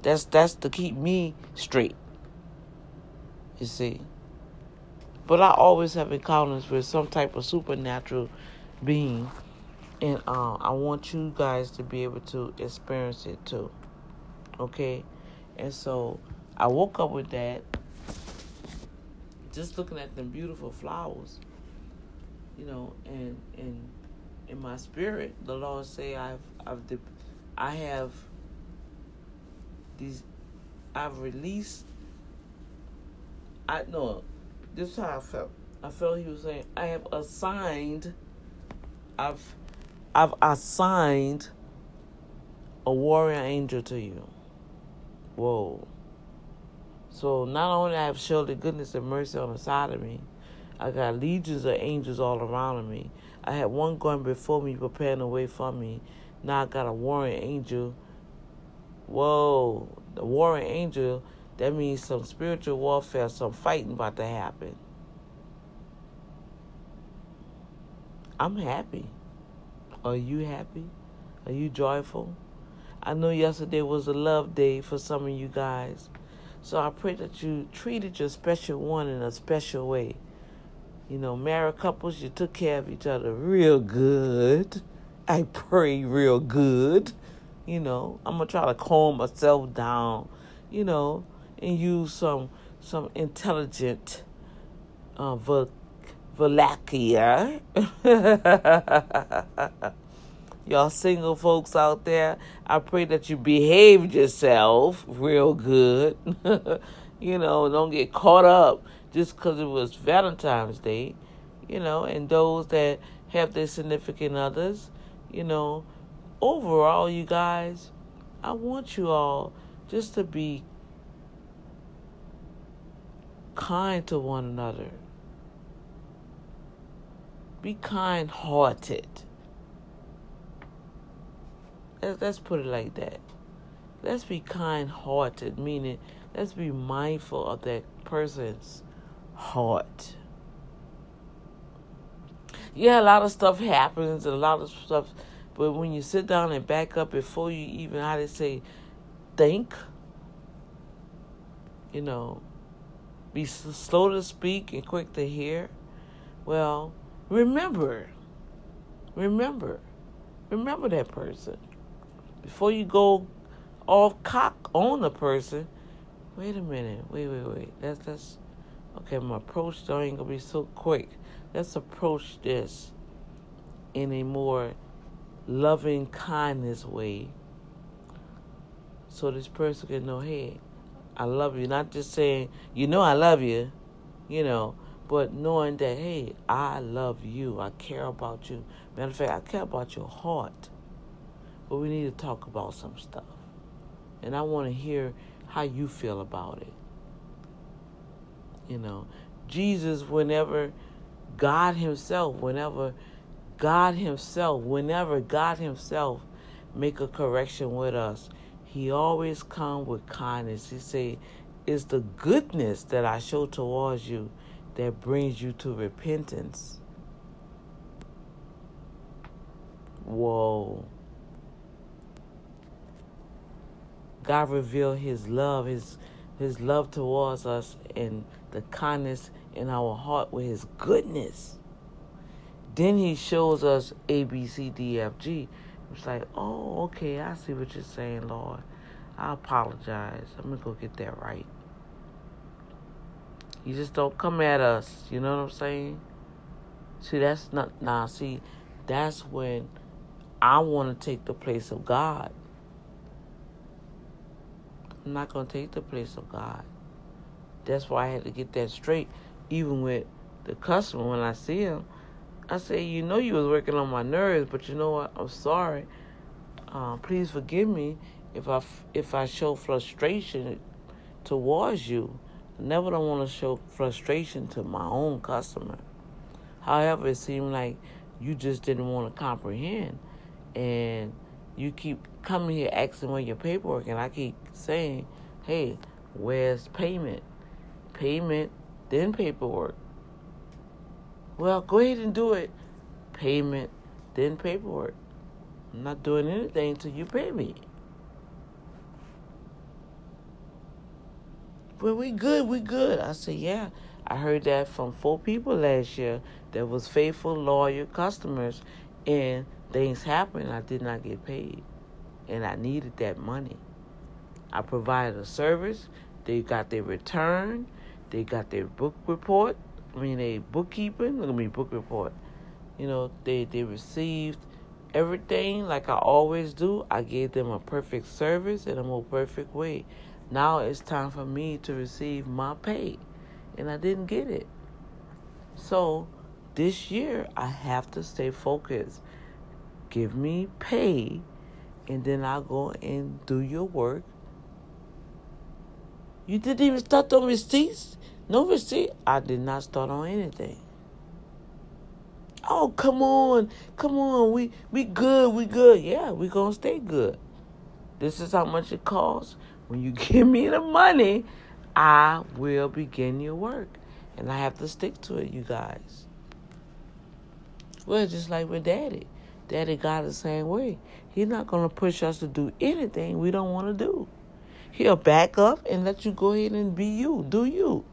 That's that's to keep me straight. You see. But I always have encounters with some type of supernatural being and uh, I want you guys to be able to experience it too. Okay? And so I woke up with that, just looking at them beautiful flowers, you know, and and in my spirit, the Lord say I've I've I have these I've released. I know this is how I felt. I felt He was saying I have assigned. I've I've assigned a warrior angel to you. Whoa. So not only I have the goodness and mercy on the side of me, I got legions of angels all around me. I had one going before me, preparing the way for me. Now I got a warrior angel. Whoa, the warrior angel, that means some spiritual warfare, some fighting about to happen. I'm happy. Are you happy? Are you joyful? I know yesterday was a love day for some of you guys. So I pray that you treated your special one in a special way. You know, married couples, you took care of each other real good. I pray real good. You know, I'm gonna try to calm myself down, you know, and use some some intelligent uh vo- vernacular. Y'all single folks out there, I pray that you behaved yourself real good. you know, don't get caught up just because it was Valentine's Day. You know, and those that have their significant others, you know, overall, you guys, I want you all just to be kind to one another. Be kind hearted. Let's, let's put it like that. Let's be kind hearted, meaning let's be mindful of that person's heart. Yeah, a lot of stuff happens, a lot of stuff, but when you sit down and back up before you even, how to say, think, you know, be slow to speak and quick to hear, well, remember, remember, remember that person before you go off cock on a person, wait a minute, wait, wait, wait. That's that's okay. My approach though ain't gonna be so quick. Let's approach this in a more loving kindness way, so this person can know, hey, I love you. Not just saying, you know, I love you, you know, but knowing that, hey, I love you. I care about you. Matter of fact, I care about your heart but we need to talk about some stuff. And I want to hear how you feel about it. You know, Jesus, whenever God Himself, whenever God Himself, whenever God Himself make a correction with us, He always come with kindness. He say, "It's the goodness that I show towards you that brings you to repentance." Whoa. God revealed his love, his his love towards us and the kindness in our heart with his goodness. Then he shows us A B C D F G. It's like, oh, okay, I see what you're saying, Lord. I apologize. I'm gonna go get that right. You just don't come at us, you know what I'm saying? See, that's not now. Nah, see, that's when I want to take the place of God. I'm not to take the place of God. That's why I had to get that straight, even with the customer when I see him. I say, you know, you was working on my nerves, but you know what? I'm sorry. Uh, please forgive me if I if I show frustration towards you. Never don't want to show frustration to my own customer. However, it seemed like you just didn't want to comprehend, and you keep coming here asking for your paperwork, and I keep saying, hey, where's payment? Payment, then paperwork. Well, go ahead and do it. Payment, then paperwork. I'm not doing anything until you pay me. Well, we good, we good. I said, yeah. I heard that from four people last year that was faithful, loyal customers, and things happened. I did not get paid, and I needed that money. I provided a service. They got their return. They got their book report. I mean, a bookkeeping. Look at me, book report. You know, they they received everything like I always do. I gave them a perfect service in a more perfect way. Now it's time for me to receive my pay, and I didn't get it. So this year I have to stay focused. Give me pay, and then I'll go and do your work you didn't even start on receipts? No receipt? I did not start on anything. Oh, come on, come on, we we good, we good. Yeah, we gonna stay good. This is how much it costs. When you give me the money, I will begin your work. And I have to stick to it, you guys. Well, just like with daddy. Daddy got the same way. He's not going to push us to do anything we don't want to do. He'll back up and let you go ahead and be you. Do you.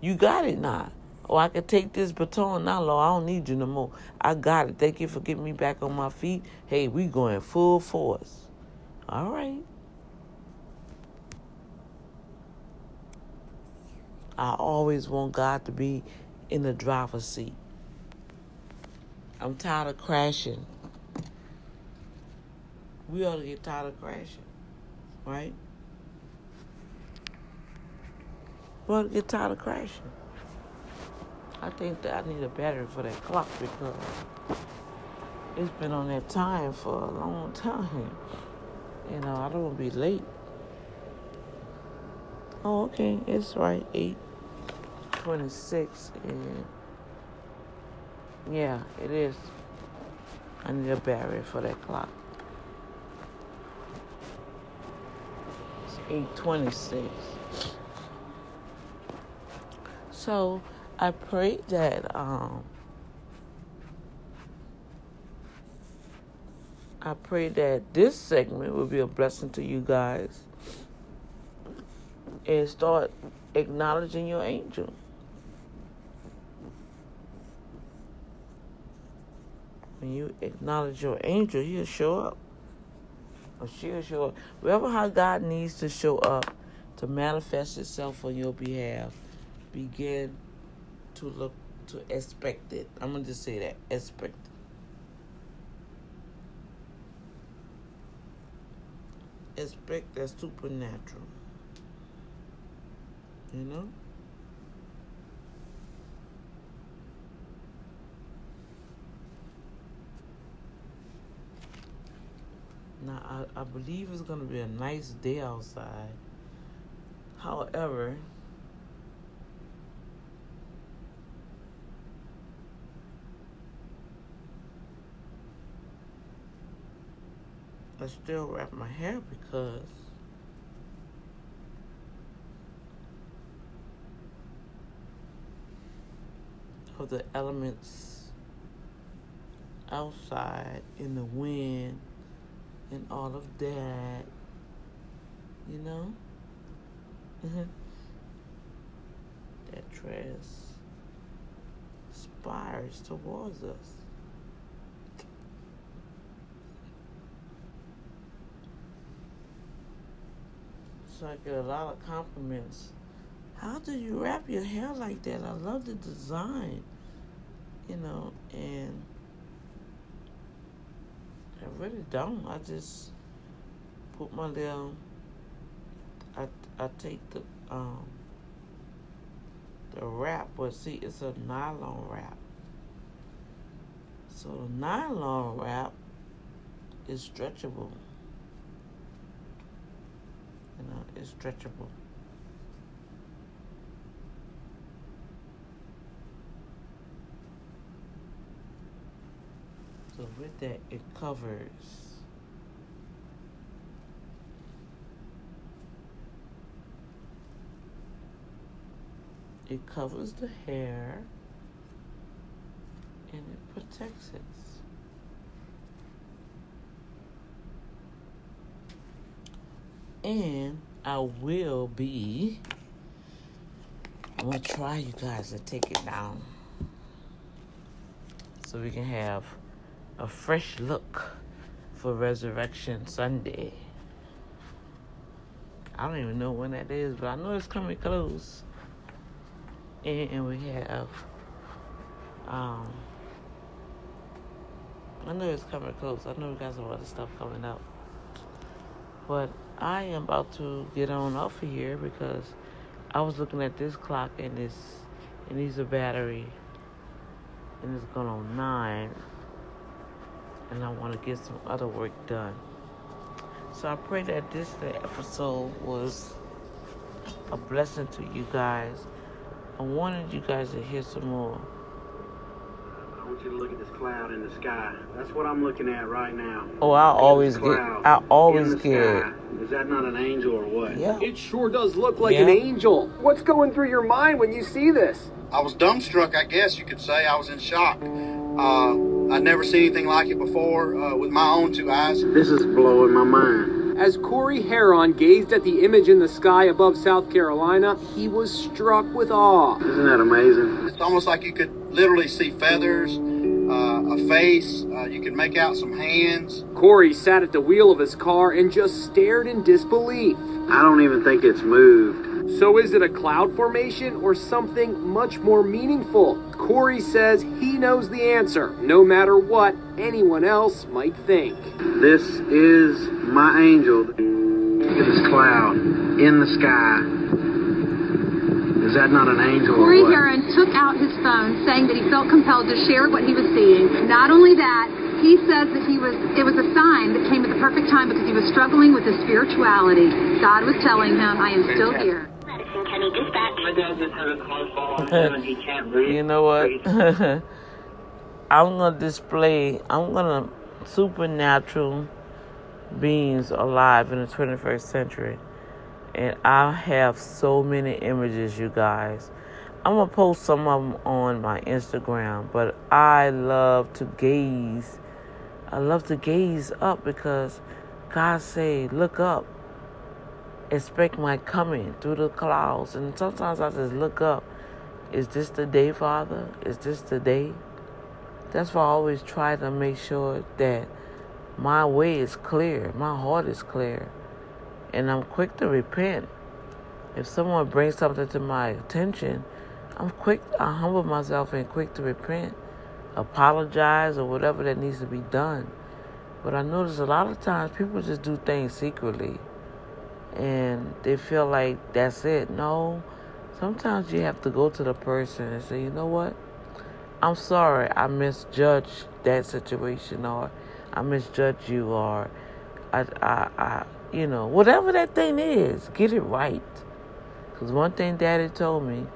You got it now. Or I can take this baton now, Lord. I don't need you no more. I got it. Thank you for getting me back on my feet. Hey, we going full force. All right. I always want God to be in the driver's seat. I'm tired of crashing. We ought to get tired of crashing, right? We ought to get tired of crashing. I think that I need a battery for that clock because it's been on that time for a long time. You know, I don't want to be late. Oh, okay, it's right. Eight twenty-six, and yeah, it is. I need a battery for that clock. It's eight twenty-six. So I pray that um, I pray that this segment will be a blessing to you guys and start acknowledging your angel. When you acknowledge your angel, he'll show up. Or she'll show up. Wherever how God needs to show up to manifest itself on your behalf, begin to look to expect it. I'm gonna just say that. Expect expect that supernatural. You know? Now, I, I believe it's going to be a nice day outside. However, I still wrap my hair because of the elements outside in the wind and all of that. You know? Mm-hmm. that transpires towards us. So I get a lot of compliments. How do you wrap your hair like that? I love the design, you know, and I really don't. I just put my little. I I take the um the wrap, but see, it's a nylon wrap. So the nylon wrap is stretchable. You know, it's stretchable. With that, it covers it covers the hair and it protects it. And I will be I'm gonna try you guys to take it down so we can have a fresh look for Resurrection Sunday. I don't even know when that is, but I know it's coming close. And we have, um, I know it's coming close. I know we got some other stuff coming up. But I am about to get on off of here because I was looking at this clock and this, it needs a battery. And it's going on nine and I want to get some other work done. So I pray that this episode was a blessing to you guys. I wanted you guys to hear some more I want you to look at this cloud in the sky. That's what I'm looking at right now. Oh, I always get. I always get. sky. Is that not an angel or what? Yeah. It sure does look like Yeah. an angel. What's going through your mind when you see this? I was dumbstruck, I guess you could say. I was in shock. Uh, I'd never seen anything like it before uh, with my own two eyes. This is blowing my mind. As Corey Heron gazed at the image in the sky above South Carolina, he was struck with awe. Isn't that amazing? It's almost like you could literally see feathers, uh, a face. Uh, you could make out some hands. Corey sat at the wheel of his car and just stared in disbelief. I don't even think it's moved. So is it a cloud formation or something much more meaningful? Corey says he knows the answer, no matter what anyone else might think. This is my angel. Look at this cloud in the sky. Is that not an angel or Corey what? Heron took out his phone saying that he felt compelled to share what he was seeing. Not only that, he says that he was it was a sign that came at the perfect time because he was struggling with his spirituality. God was telling him, I am still here. you know what? I'm gonna display. I'm gonna supernatural beings alive in the 21st century, and I have so many images, you guys. I'm gonna post some of them on my Instagram, but I love to gaze. I love to gaze up because God say, "Look up." Expect my coming through the clouds. And sometimes I just look up. Is this the day, Father? Is this the day? That's why I always try to make sure that my way is clear, my heart is clear, and I'm quick to repent. If someone brings something to my attention, I'm quick, I humble myself and quick to repent, apologize, or whatever that needs to be done. But I notice a lot of times people just do things secretly and they feel like that's it. No, sometimes you have to go to the person and say, you know what? I'm sorry, I misjudged that situation, or I misjudged you, or I, I, I, you know, whatever that thing is, get it right. Because one thing Daddy told me,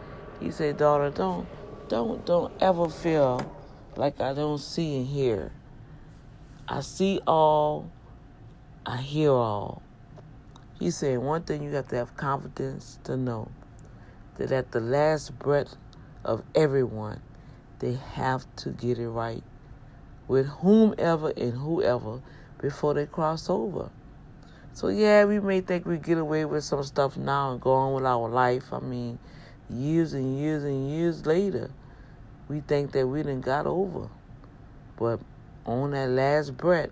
he said, daughter, don't, don't, don't ever feel like I don't see and hear. I see all, I hear all. He said one thing you have to have confidence to know that at the last breath of everyone, they have to get it right with whomever and whoever before they cross over. So yeah, we may think we get away with some stuff now and go on with our life. I mean, years and years and years later, we think that we done got over. But on that last breath,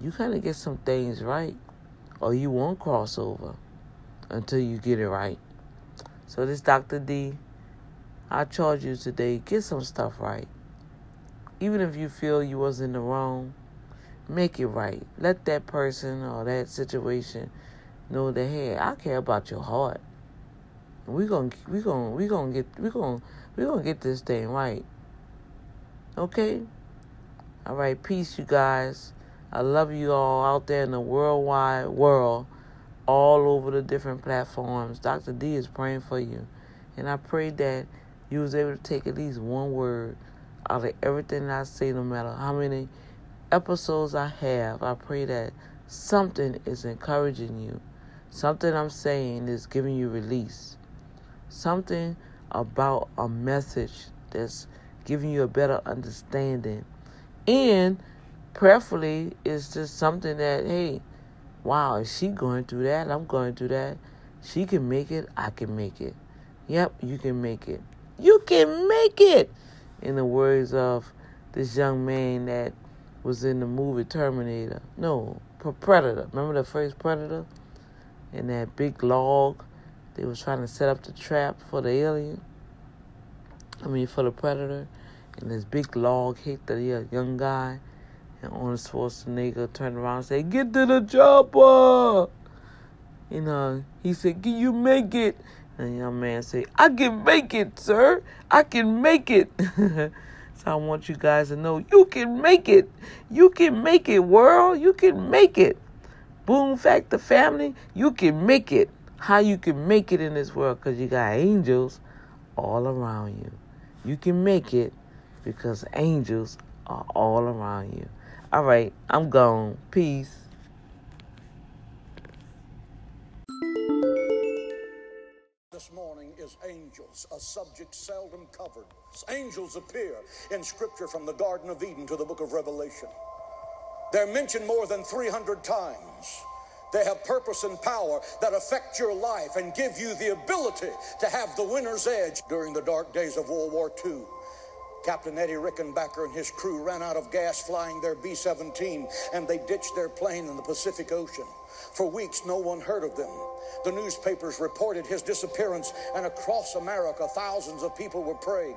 you kind of get some things right or you won't cross over until you get it right. So this Dr. D, I charge you today, get some stuff right. Even if you feel you was in the wrong, make it right. Let that person or that situation know that hey, I care about your heart. We gonna we gonna we gonna get we gonna we gonna get this thing right. Okay. All right. Peace, you guys. I love you all out there in the worldwide world, all over the different platforms. Dr. D is praying for you. And I pray that you was able to take at least one word out of everything I say, no matter how many episodes I have. I pray that something is encouraging you. Something I'm saying is giving you release. Something about a message that's giving you a better understanding. And prayerfully is just something that, hey, wow, is she going through that? I'm going through that. She can make it, I can make it. Yep, you can make it. You can make it. In the words of this young man that was in the movie Terminator. No, Predator. Remember the first Predator? In that big log, they was trying to set up the trap for the alien. I mean, for the Predator. And this big log hit the uh, young guy. And Arnold Schwarzenegger turned around and said, Get to the chopper! You know, he said, Can you make it? And the young man said, I can make it, sir. I can make it. so I want you guys to know you can make it. You can make it, world. You can make it. Boom Factor family, you can make it. How you can make it in this world? Because you got angels all around you. You can make it because angels are all around you. All right, I'm gone. Peace. This morning is angels, a subject seldom covered. Angels appear in Scripture from the Garden of Eden to the book of Revelation. They're mentioned more than 300 times. They have purpose and power that affect your life and give you the ability to have the winner's edge during the dark days of World War II. Captain Eddie Rickenbacker and his crew ran out of gas flying their B 17 and they ditched their plane in the Pacific Ocean. For weeks, no one heard of them. The newspapers reported his disappearance, and across America, thousands of people were praying.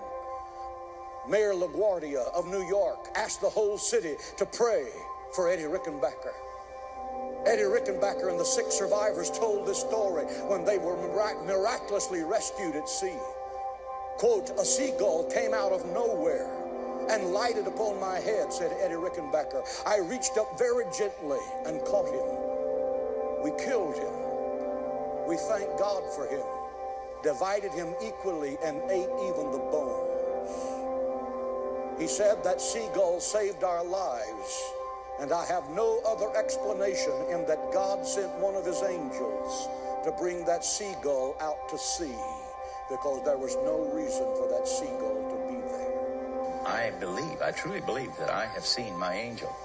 Mayor LaGuardia of New York asked the whole city to pray for Eddie Rickenbacker. Eddie Rickenbacker and the six survivors told this story when they were mirac- miraculously rescued at sea. Quote, a seagull came out of nowhere and lighted upon my head, said Eddie Rickenbacker. I reached up very gently and caught him. We killed him. We thank God for him, divided him equally, and ate even the bones. He said that seagull saved our lives, and I have no other explanation in that God sent one of his angels to bring that seagull out to sea because there was no reason for that seagull to be there. I believe, I truly believe that I have seen my angel.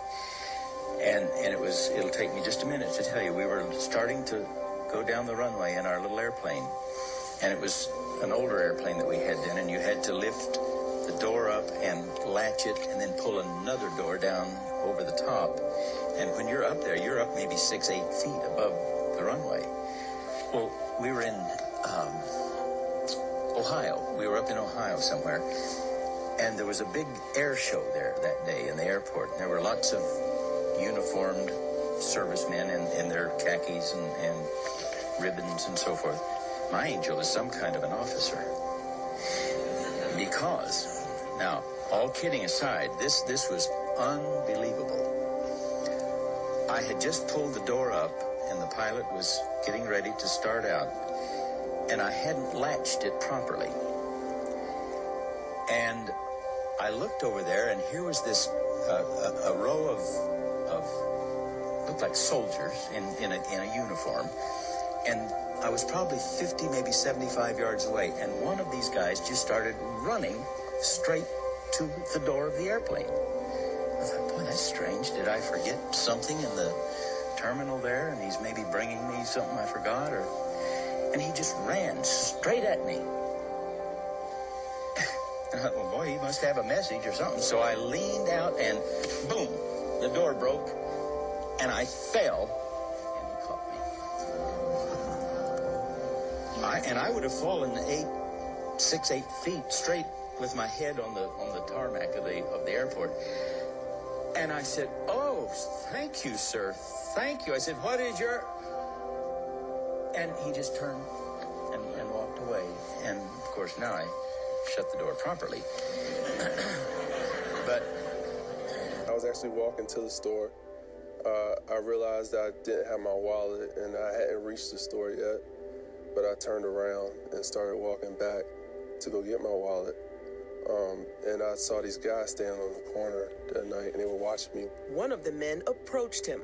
And and it was it'll take me just a minute to tell you. We were starting to go down the runway in our little airplane. And it was an older airplane that we had then, and you had to lift the door up and latch it and then pull another door down over the top. And when you're up there, you're up maybe six, eight feet above the runway. Well, we were in um, Ohio. We were up in Ohio somewhere. And there was a big air show there that day in the airport. There were lots of uniformed servicemen in, in their khakis and, and ribbons and so forth. My angel is some kind of an officer. Because, now, all kidding aside, this, this was unbelievable. I had just pulled the door up and the pilot was getting ready to start out and I hadn't latched it properly. And I looked over there and here was this, uh, a, a row of, of, looked like soldiers in, in a, in a uniform. And I was probably 50, maybe 75 yards away. And one of these guys just started running straight to the door of the airplane. I thought, boy, that's strange. Did I forget something in the terminal there? And he's maybe bringing me something I forgot? Or, and he just ran straight at me. Well, boy, he must have a message or something. So I leaned out and boom, the door broke and I fell and he caught me. I, and I would have fallen eight, six, eight feet straight with my head on the on the tarmac of the of the airport. And I said, "Oh, thank you, sir. Thank you." I said, "What is your?" And he just turned and, and walked away. And of course, now I shut the door properly. but I was actually walking to the store. Uh, I realized that I didn't have my wallet and I hadn't reached the store yet. But I turned around and started walking back to go get my wallet. Um, and I saw these guys standing on the corner that night and they were watching me. One of the men approached him.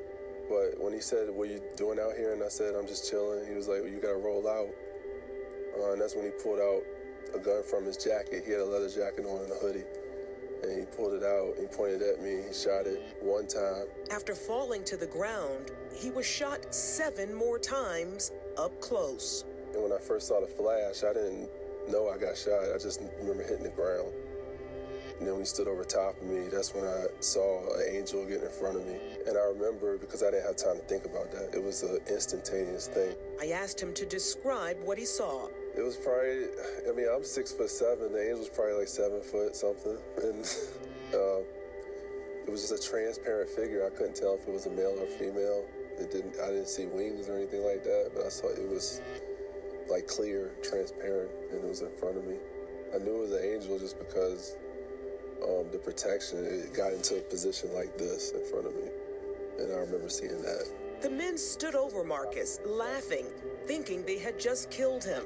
But when he said, What are you doing out here? And I said, I'm just chilling. He was like, well, You gotta roll out. Uh, and that's when he pulled out a gun from his jacket. He had a leather jacket on and a hoodie. And he pulled it out. He pointed at me. He shot it one time. After falling to the ground, he was shot seven more times up close. And when I first saw the flash, I didn't know I got shot. I just remember hitting the ground. And then when he stood over top of me, that's when I saw an angel get in front of me. And I remember because I didn't have time to think about that. It was an instantaneous thing. I asked him to describe what he saw. It was probably, I mean, I'm six foot seven. The angel was probably like seven foot something. And uh, it was just a transparent figure. I couldn't tell if it was a male or female. It didn't, I didn't see wings or anything like that, but I saw it was like clear, transparent, and it was in front of me. I knew it was an angel just because um, the protection, it got into a position like this in front of me. And I remember seeing that. The men stood over Marcus, laughing, thinking they had just killed him.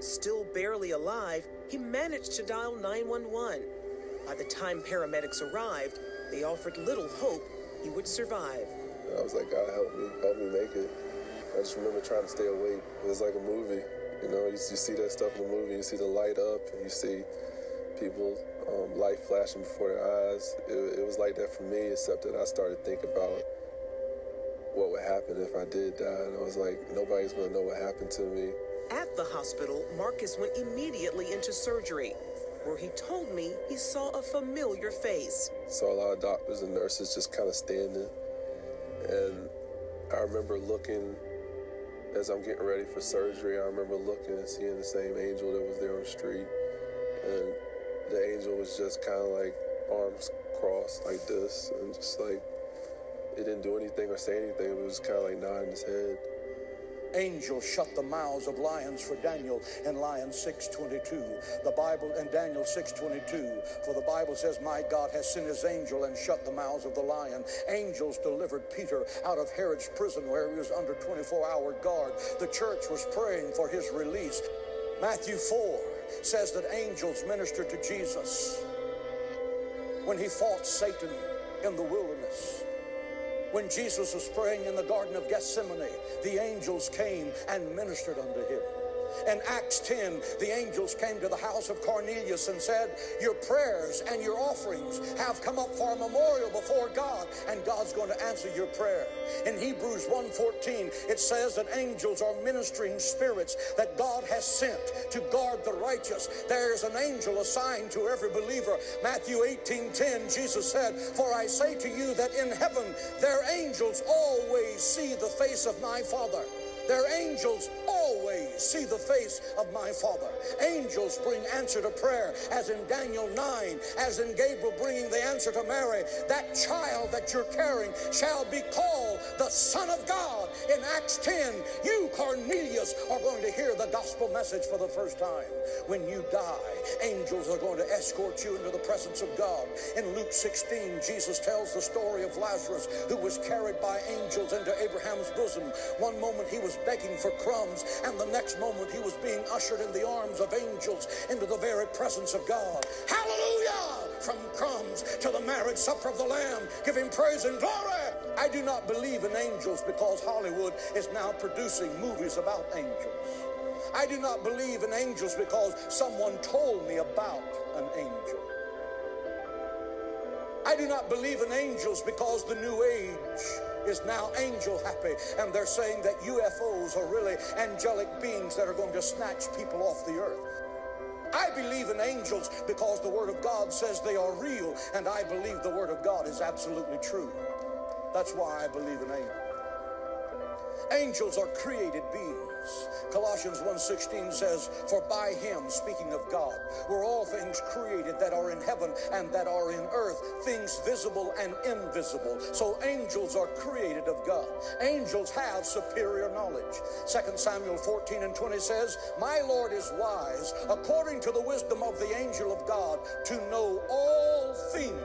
Still barely alive, he managed to dial 911. By the time paramedics arrived, they offered little hope he would survive. I was like, God, help me, help me make it. I just remember trying to stay awake. It was like a movie. You know, you, you see that stuff in the movie, you see the light up, and you see people, um, light flashing before their eyes. It, it was like that for me, except that I started thinking about what would happen if I did die. And I was like, nobody's going to know what happened to me. At the hospital, Marcus went immediately into surgery, where he told me he saw a familiar face. Saw a lot of doctors and nurses just kind of standing. And I remember looking as I'm getting ready for surgery, I remember looking and seeing the same angel that was there on the street. And the angel was just kind of like arms crossed like this and just like it didn't do anything or say anything. It was kind of like nodding his head. Angels shut the mouths of lions for Daniel in Lion 6:22. The Bible in Daniel 6:22, for the Bible says, "My God has sent his angel and shut the mouths of the lion." Angels delivered Peter out of Herod's prison where he was under 24-hour guard. The church was praying for his release. Matthew 4 says that angels ministered to Jesus when he fought Satan in the wilderness. When Jesus was praying in the Garden of Gethsemane, the angels came and ministered unto him. In Acts 10, the angels came to the house of Cornelius and said, Your prayers and your offerings have come up for a memorial before God, and God's going to answer your prayer. In Hebrews 1:14, it says that angels are ministering spirits that God has sent to guard the righteous. There's an angel assigned to every believer. Matthew 18:10, Jesus said, For I say to you that in heaven their angels always see the face of my Father. Their angels always see the face of my Father. Angels bring answer to prayer, as in Daniel 9, as in Gabriel bringing the answer to Mary. That child that you're carrying shall be called the Son of God. In Acts 10, you, Cornelius, are going to hear the gospel message for the first time. When you die, angels are going to escort you into the presence of God. In Luke 16, Jesus tells the story of Lazarus, who was carried by angels into Abraham's bosom. One moment he was begging for crumbs, and the next moment he was being ushered in the arms of angels into the very presence of God. Hallelujah! From crumbs to the marriage supper of the Lamb, giving praise and glory. I do not believe in angels because Hollywood is now producing movies about angels. I do not believe in angels because someone told me about an angel. I do not believe in angels because the new age is now angel happy and they're saying that UFOs are really angelic beings that are going to snatch people off the earth. I believe in angels because the Word of God says they are real and I believe the Word of God is absolutely true. That's why I believe in angels. Angels are created beings. Colossians 1:16 says, "For by him, speaking of God, were all things created that are in heaven and that are in earth, things visible and invisible." So angels are created of God. Angels have superior knowledge. 2 Samuel 14 and 20 says, "My Lord is wise, according to the wisdom of the angel of God, to know all things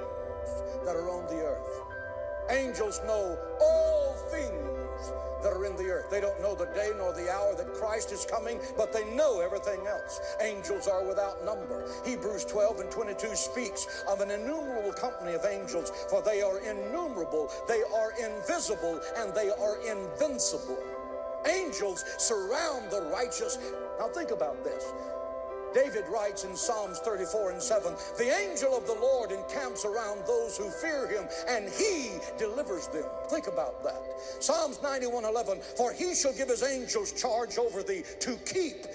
that are on the earth." Angels know all things that are in the earth. They don't know the day nor the hour that Christ is coming, but they know everything else. Angels are without number. Hebrews 12 and 22 speaks of an innumerable company of angels, for they are innumerable, they are invisible, and they are invincible. Angels surround the righteous. Now think about this. David writes in Psalms 34 and 7 The angel of the Lord encamps around those who fear him, and he delivers them. Think about that. Psalms 91 11 For he shall give his angels charge over thee to keep,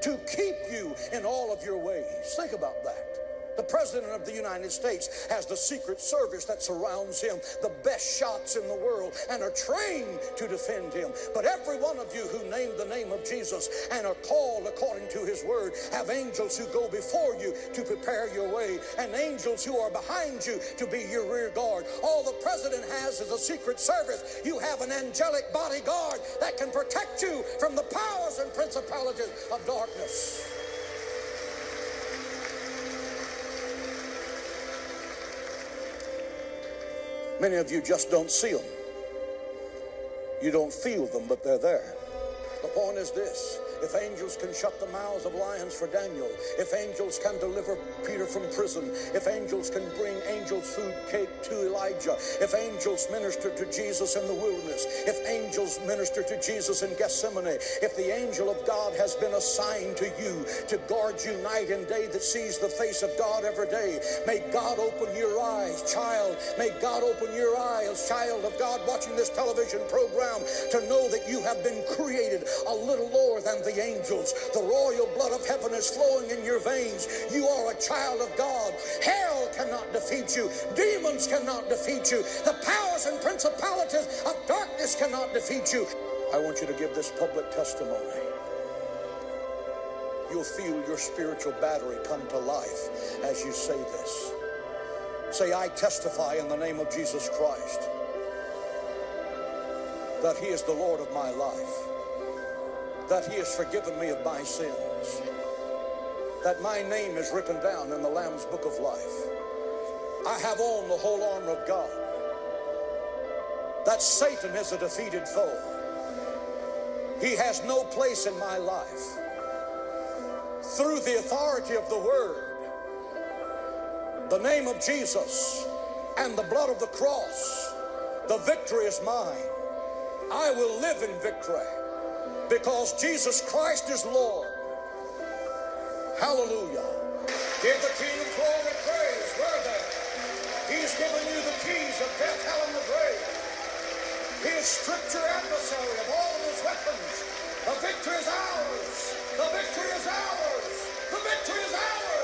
to keep you in all of your ways. Think about that. The President of the United States has the Secret Service that surrounds him, the best shots in the world, and are trained to defend him. But every one of you who name the name of Jesus and are called according to his word have angels who go before you to prepare your way, and angels who are behind you to be your rear guard. All the President has is a Secret Service. You have an angelic bodyguard that can protect you from the powers and principalities of darkness. Many of you just don't see them. You don't feel them, but they're there. The point is this if angels can shut the mouths of lions for Daniel, if angels can deliver Peter from prison, if angels can bring angels food cake to Elijah, if angels minister to Jesus in the wilderness, if angels minister to Jesus in Gethsemane, if the angel of God has been assigned to you to guard you night and day that sees the face of God every day, may God open your eyes, child. May God open your eyes, child of God, watching this television program, to know that you have been created a little lower than the angels. The royal blood of heaven is flowing in your veins. You are a child of God. Hell cannot defeat you. Demons cannot defeat you. The powers and principalities of darkness cannot defeat you. I want you to give this public testimony. You'll feel your spiritual battery come to life as you say this. Say, I testify in the name of Jesus Christ that He is the Lord of my life, that He has forgiven me of my sins, that my name is written down in the Lamb's book of life. I have on the whole armor of God, that Satan is a defeated foe. He has no place in my life. Through the authority of the Word, the name of Jesus, and the blood of the cross, the victory is mine. I will live in victory because Jesus Christ is Lord. Hallelujah. Give the King glory praise. There? He's given you the keys of death, hell, and the grave. He has stripped your adversary of all of his weapons. The victory is ours. The victory is ours. The victory is ours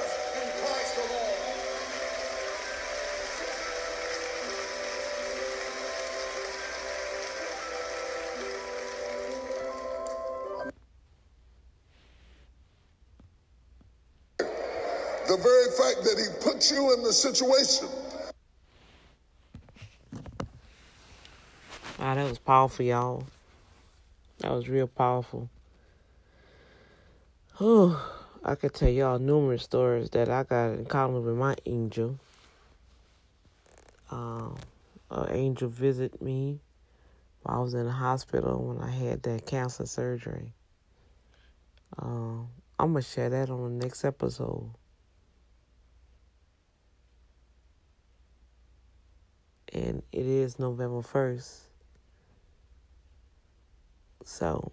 The very fact that he put you in the situation. Ah, that was powerful, y'all. That was real powerful. Oh, I could tell y'all numerous stories that I got in common with my angel. Um, an angel visited me while I was in the hospital when I had that cancer surgery. Um, I'm gonna share that on the next episode. And it is November 1st. So,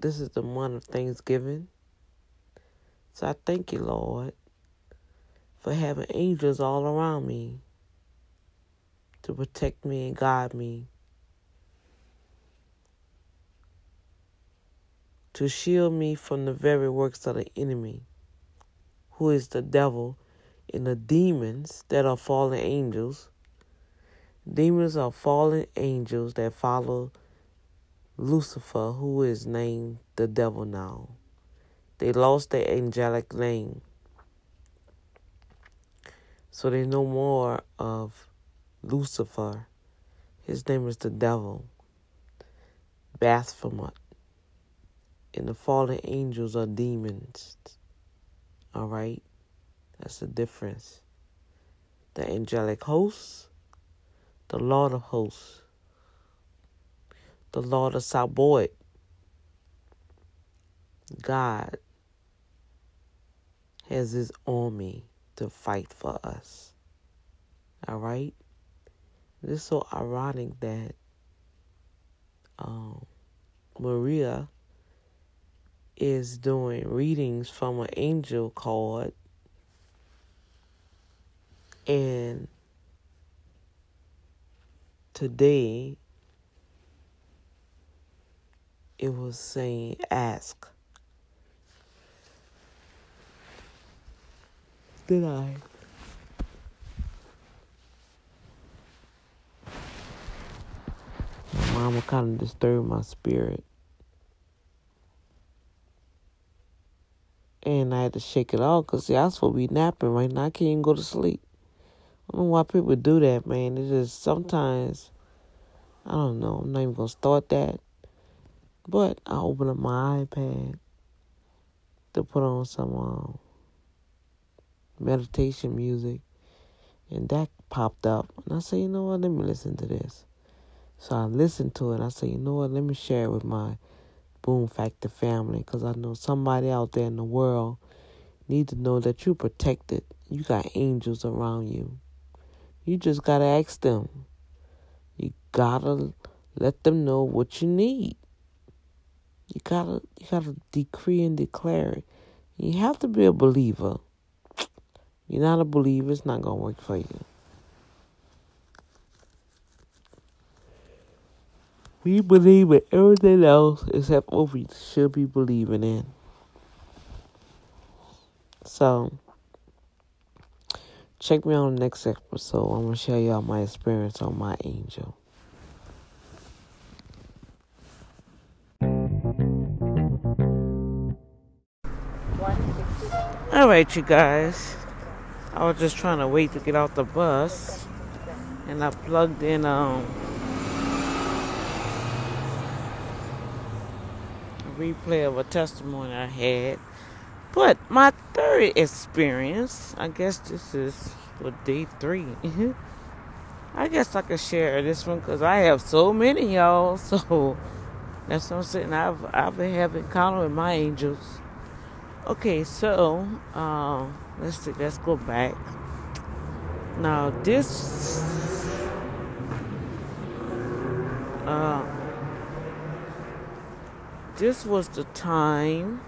this is the month of Thanksgiving. So, I thank you, Lord, for having angels all around me to protect me and guide me, to shield me from the very works of the enemy, who is the devil and the demons that are fallen angels. Demons are fallen angels that follow Lucifer, who is named the devil now. They lost their angelic name. So they know more of Lucifer. His name is the devil. Baphomet. And the fallen angels are demons. Alright? That's the difference. The angelic hosts, the Lord of hosts the Lord of Sabaoth, God has his army to fight for us. All right? It's so ironic that um, Maria is doing readings from an angel card and today it was saying ask. Did I? My mama kind of disturbed my spirit. And I had to shake it off because, see, I was supposed to be napping right now. I can't even go to sleep. I don't know why people do that, man. It just sometimes, I don't know. I'm not even to start that. But I open up my iPad to put on some um, meditation music, and that popped up. And I said, you know what? Let me listen to this. So I listened to it. I said, you know what? Let me share it with my Boom Factor family because I know somebody out there in the world need to know that you're protected. You got angels around you. You just gotta ask them. You gotta let them know what you need. You gotta you gotta decree and declare it. You have to be a believer. You're not a believer, it's not gonna work for you. We believe in everything else except what we should be believing in. So, check me out on the next episode. I'm going to share y'all my experience on my angel. All right, you guys. I was just trying to wait to get off the bus, and I plugged in um replay of a testimony I had. But my third experience, I guess this is for day three. I guess I could share this one because I have so many y'all. So that's what I'm saying. I've I've been having encounter with my angels. Okay, so uh, let's see. Let's go back. Now this. Uh, this was the time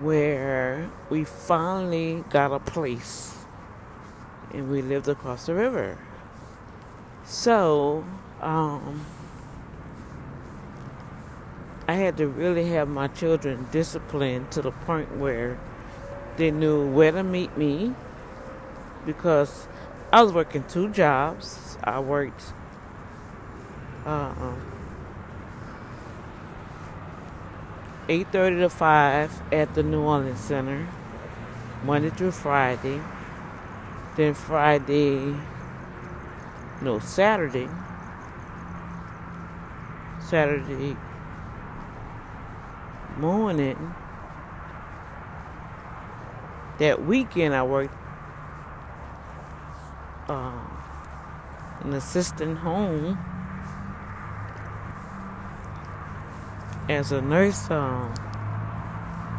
where we finally got a place and we lived across the river. So, um, I had to really have my children disciplined to the point where they knew where to meet me because I was working two jobs. I worked uh, 8.30 to 5 at the New Orleans Center, Monday through Friday. Then Friday, no, Saturday, Saturday morning, that weekend I worked uh, an assistant home as a nurse um,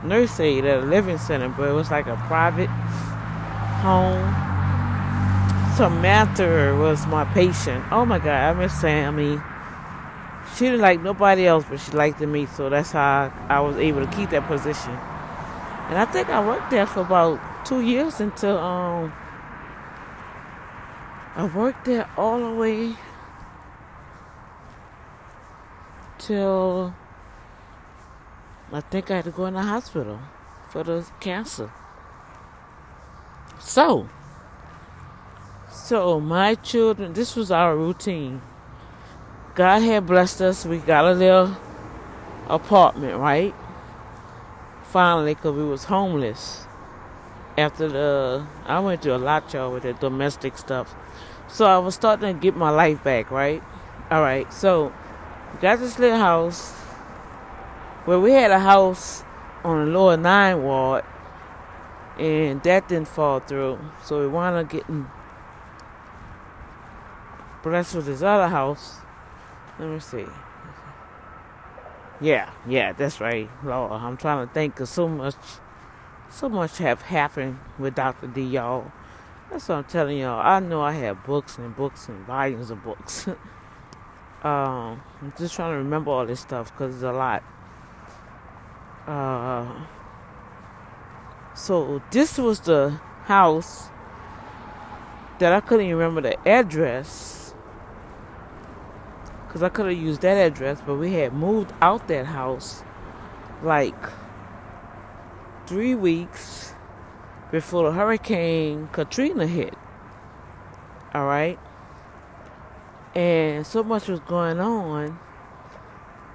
nurse aide at a living center, but it was like a private home. Samantha was my patient. Oh my God, I miss Sammy. She didn't like nobody else, but she liked me, so that's how I, I was able to keep that position. And I think I worked there for about two years until um I worked there all the way till I think I had to go in the hospital for the cancer. So, so my children, this was our routine. God had blessed us. We got a little apartment, right? Finally, because we was homeless. After the, I went through a lot, y'all, with the domestic stuff. So I was starting to get my life back, right? All right. So got this little house well, we had a house on the lower nine ward, and that didn't fall through. So we wound up getting blessed with this other house. Let me see. Yeah, yeah, that's right, Lord. I'm trying to think of so much, so much have happened with Dr. D, y'all. That's what I'm telling y'all. I know I have books and books and volumes of books. um, I'm just trying to remember all this stuff because it's a lot. Uh, so this was the house that I couldn't even remember the address because I could have used that address, but we had moved out that house like three weeks before the Hurricane Katrina hit. All right. And so much was going on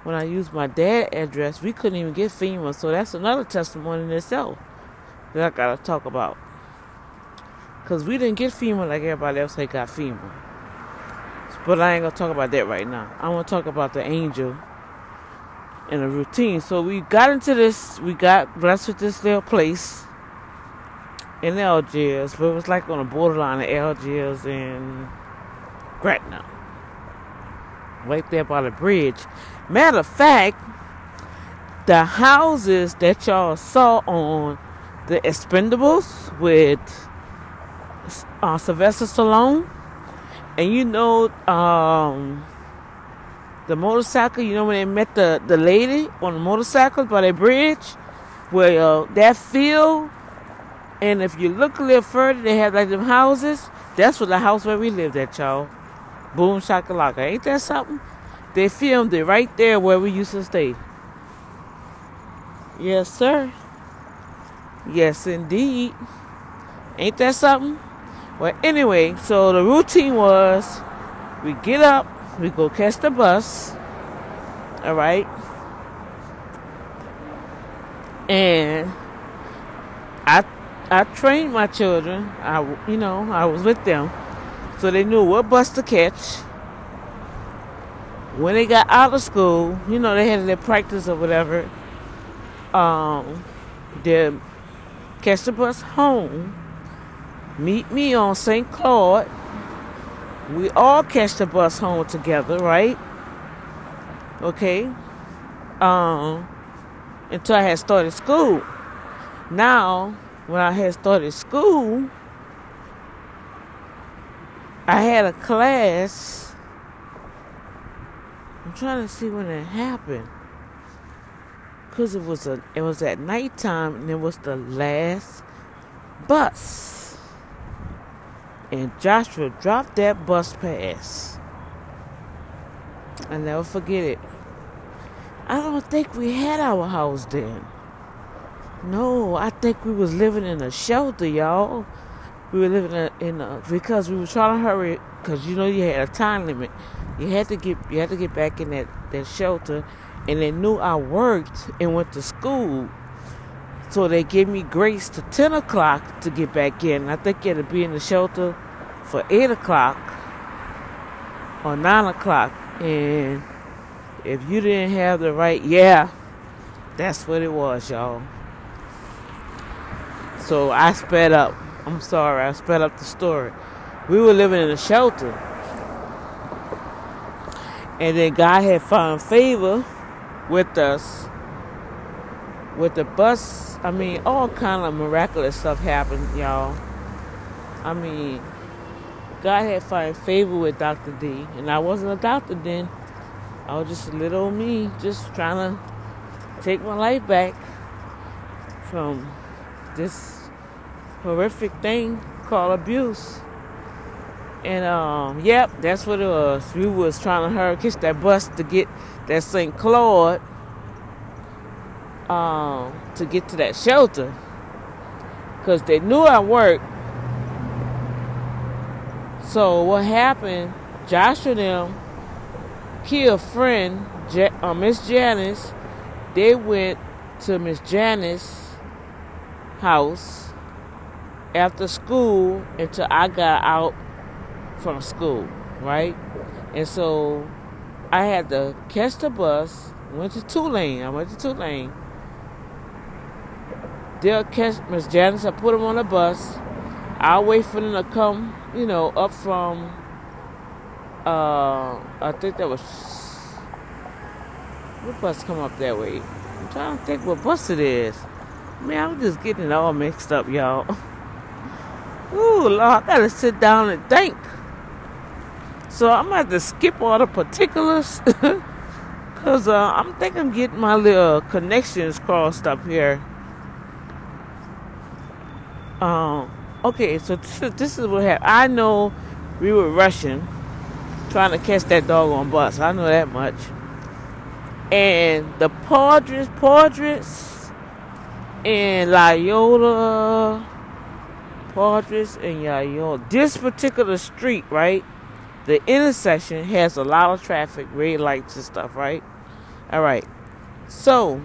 when I used my dad address, we couldn't even get FEMA. So that's another testimony in itself that I gotta talk about. Cause we didn't get FEMA like everybody else had got FEMA. But I ain't gonna talk about that right now. I wanna talk about the angel and the routine. So we got into this, we got blessed with this little place in Algiers, but it was like on the borderline of Algiers and Gretna. Right there by the bridge. Matter of fact, the houses that y'all saw on the Expendables with uh, Sylvester Stallone, and you know, um, the motorcycle, you know, when they met the, the lady on the motorcycle by the bridge, where uh, that field, and if you look a little further, they have like them houses. That's what the house where we lived at, y'all. Boom shakalaka. Ain't that something? They filmed it right there where we used to stay. Yes, sir. Yes, indeed. Ain't that something? Well, anyway, so the routine was we get up, we go catch the bus, all right, and I I trained my children. I you know I was with them, so they knew what bus to catch. When they got out of school, you know they had their practice or whatever. Um, they catch the bus home meet me on St. Claude. We all catch the bus home together, right? Okay. Um, until I had started school. Now, when I had started school, I had a class. I'm trying to see when it happened. Cause it was a it was at nighttime and it was the last bus and Joshua dropped that bus pass. I never forget it. I don't think we had our house then. No, I think we was living in a shelter, y'all. We were living in a, in a because we were trying to hurry because you know you had a time limit. You had to get you had to get back in that that shelter, and they knew I worked and went to school. So they gave me grace to 10 o'clock to get back in. I think you had to be in the shelter for 8 o'clock or 9 o'clock. And if you didn't have the right, yeah, that's what it was, y'all. So I sped up. I'm sorry, I sped up the story. We were living in a shelter. And then God had found favor with us with the bus, I mean, all kind of miraculous stuff happened, y'all. I mean, God had found favor with Dr. D, and I wasn't a doctor then. I was just a little me, just trying to take my life back from this horrific thing called abuse. And um, yep, that's what it was. We was trying to hurry catch that bus to get that St. Claude um, to get to that shelter because they knew I worked. So what happened? Joshua them, key friend, uh, Miss Janice, they went to Miss Janice's house after school until I got out from school, right? And so I had to catch the bus, went to Tulane. I went to Tulane They'll catch Miss Janice. I put him on the bus. I'll wait for them to come, you know, up from. Uh, I think that was. What bus come up that way? I'm trying to think what bus it is. Man, I'm just getting it all mixed up, y'all. Ooh, Lord, I gotta sit down and think. So I'm have to skip all the particulars. Cause uh, I'm think I'm getting my little connections crossed up here. Um, okay, so this is, this is what happened. I know we were rushing, trying to catch that dog on bus. I know that much. And the Poydras, Poydras, and Loyola, Poydras and Loyola. This particular street, right? The intersection has a lot of traffic, red lights and stuff, right? All right. So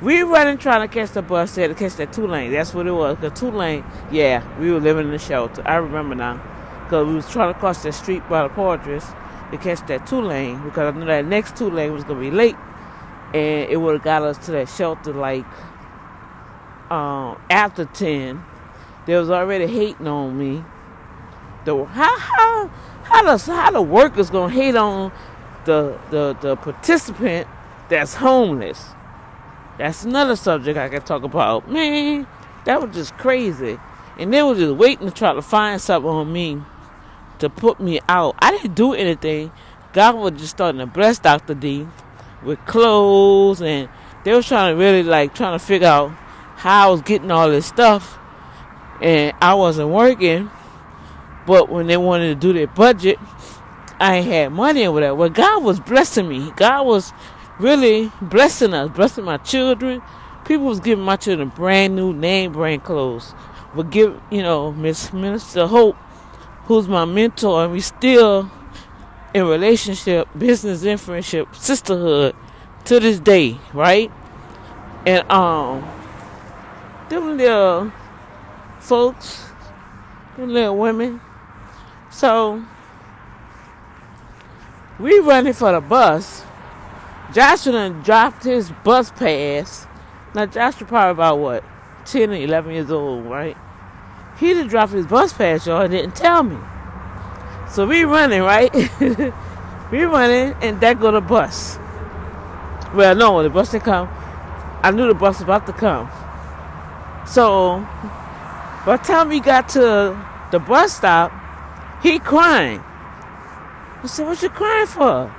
we running trying to catch the bus there to catch that Tulane. That's what it was. The Tulane, yeah, we were living in the shelter. I remember now. Because we was trying to cross that street by the Poydras to catch that Tulane Because I knew that next Tulane was going to be late. And it would have got us to that shelter like um, after 10. They was already hating on me. The, how, how, How how the workers gonna hate on the the the participant that's homeless? That's another subject I can talk about. Man, that was just crazy. And they were just waiting to try to find something on me to put me out. I didn't do anything. God was just starting to bless Dr. D with clothes and they was trying to really like trying to figure out how I was getting all this stuff and I wasn't working. But when they wanted to do their budget, I had money or whatever. Well, God was blessing me. God was really blessing us, blessing my children. People was giving my children brand new name brand clothes. But give you know, Miss Minister Hope, who's my mentor, and we still in relationship, business and friendship, sisterhood to this day, right? And um them little folks, them little women. So we running for the bus. Joshua done dropped his bus pass. Now Joshua probably about what? 10 or 11 years old, right? He done dropped his bus pass, y'all, and didn't tell me. So we running, right? we running, and that go the bus. Well, no, the bus didn't come, I knew the bus was about to come. So, by the time we got to the bus stop, he crying. I said, what you crying for?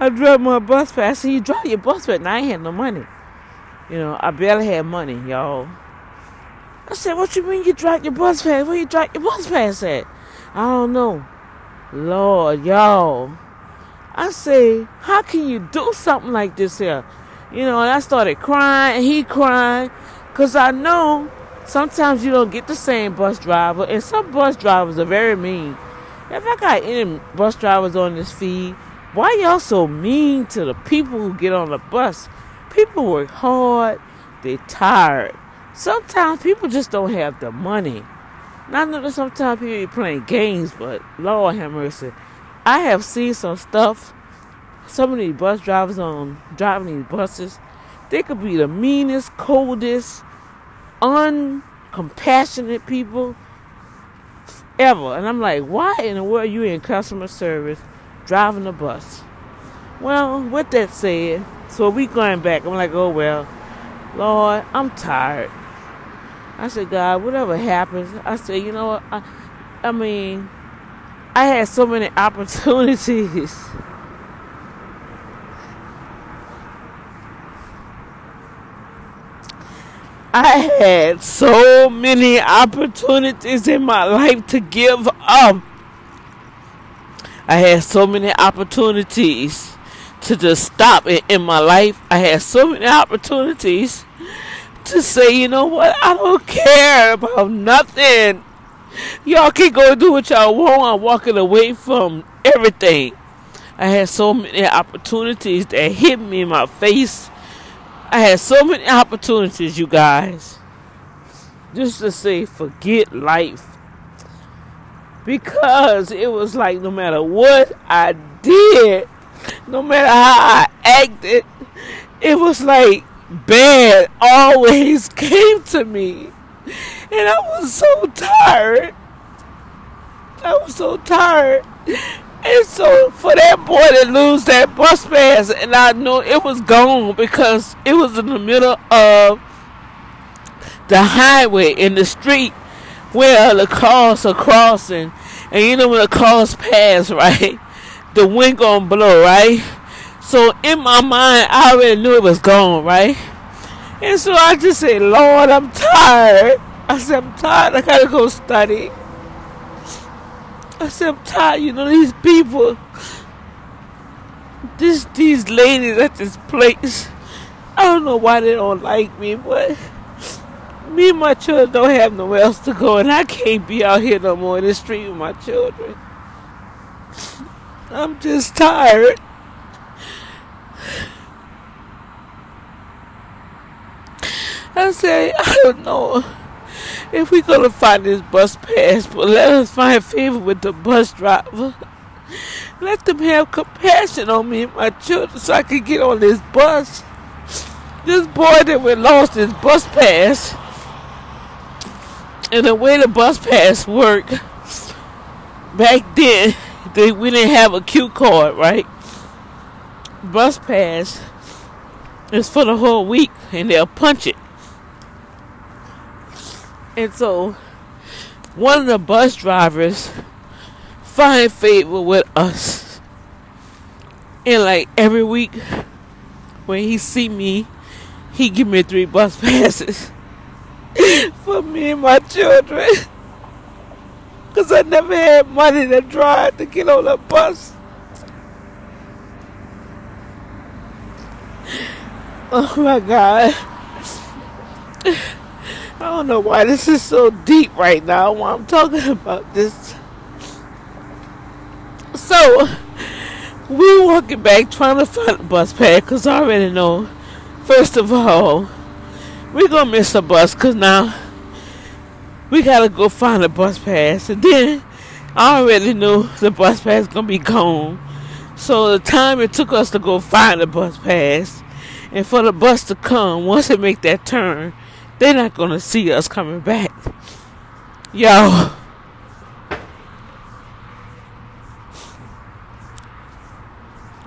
I dropped my bus pass. I said, you dropped your bus pass. Now I ain't had no money. You know, I barely had money, y'all. I said, what you mean you dropped your bus pass? Where you dropped your bus pass at? I don't know. Lord, y'all. I say, how can you do something like this here? You know, and I started crying, and he crying, because I know sometimes you don't get the same bus driver, and some bus drivers are very mean. If I got any bus drivers on this feed, why y'all so mean to the people who get on the bus? People work hard, they tired. Sometimes people just don't have the money. And I know that sometimes people be playing games, but Lord have mercy. I have seen some stuff. Some of these bus drivers on driving these buses, they could be the meanest, coldest, uncompassionate people ever. And I'm like, why in the world are you in customer service driving a bus? Well, with that said, so we going back. I'm like, oh well, Lord, I'm tired. I said, God, whatever happens, I said, you know? I, I mean, I had so many opportunities. I had so many opportunities in my life to give up. I had so many opportunities to just stop it in my life. I had so many opportunities to say, you know what, I don't care about nothing. Y'all can go do what y'all want. I'm walking away from everything. I had so many opportunities that hit me in my face I had so many opportunities, you guys, just to say, forget life. Because it was like no matter what I did, no matter how I acted, it was like bad always came to me. And I was so tired. I was so tired. And so for that boy to lose that bus pass, and I know it was gone because it was in the middle of the highway in the street where the cars are crossing, and you know when the cars pass, right? The wind gonna blow, right? So in my mind, I already knew it was gone, right? And so I just said, Lord, I'm tired. I said, I'm tired. I gotta go study. I said, I'm tired, you know, these people, this, these ladies at this place, I don't know why they don't like me, but me and my children don't have nowhere else to go, and I can't be out here no more in the street with my children. I'm just tired. I say, I don't know if we're gonna find this bus pass, but let us find favor with the bus driver. Let them have compassion on me and my children so I can get on this bus. This boy that we lost his bus pass, and the way the bus pass work, back then they we didn't have a Q card, right? Bus pass is for the whole week, and they'll punch it. And so, one of the bus drivers find favor with us, and like every week when he see me, he give me three bus passes for me and my children. Cause I never had money to drive to get on a bus. Oh my God. I don't know why this is so deep right now while I'm talking about this. So, we walking back trying to find a bus pass because I already know, first of all, we're going to miss a bus because now we gotta go find a bus pass. And then I already knew the bus pass gonna be gone. So the time it took us to go find the bus pass and for the bus to come, once it make that turn, they're not gonna see us coming back. Yo.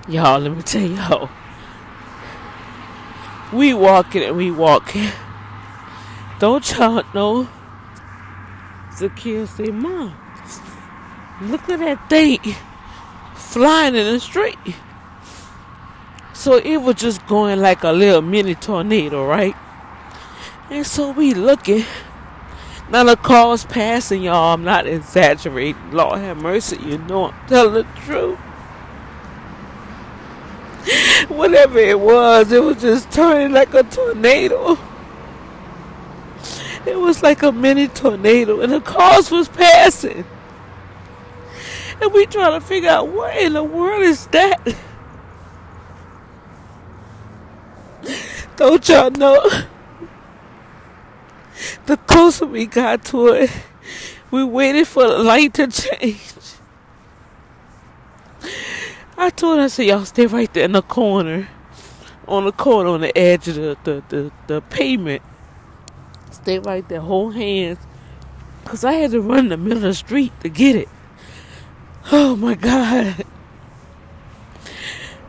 Y'all, let me tell y'all. We walking and we walking. Don't y'all know Zakiya said, Mom, look at that thing flying in the street. So it was just going like a little mini tornado, right? And so we looking. Now the car's passing, y'all. I'm not exaggerating. Lord have mercy, you know I'm telling the truth. Whatever it was, it was just turning like a tornado. It was like a mini tornado, and the cars was passing. And we trying to figure out what in the world is that? Don't y'all know? The closer we got to it, we waited for the light to change. I told her, I said, y'all stay right there in the corner. On the corner, on the edge of the, the, the, the pavement. Stay right there, hold hands. Because I had to run in the middle of the street to get it. Oh my God.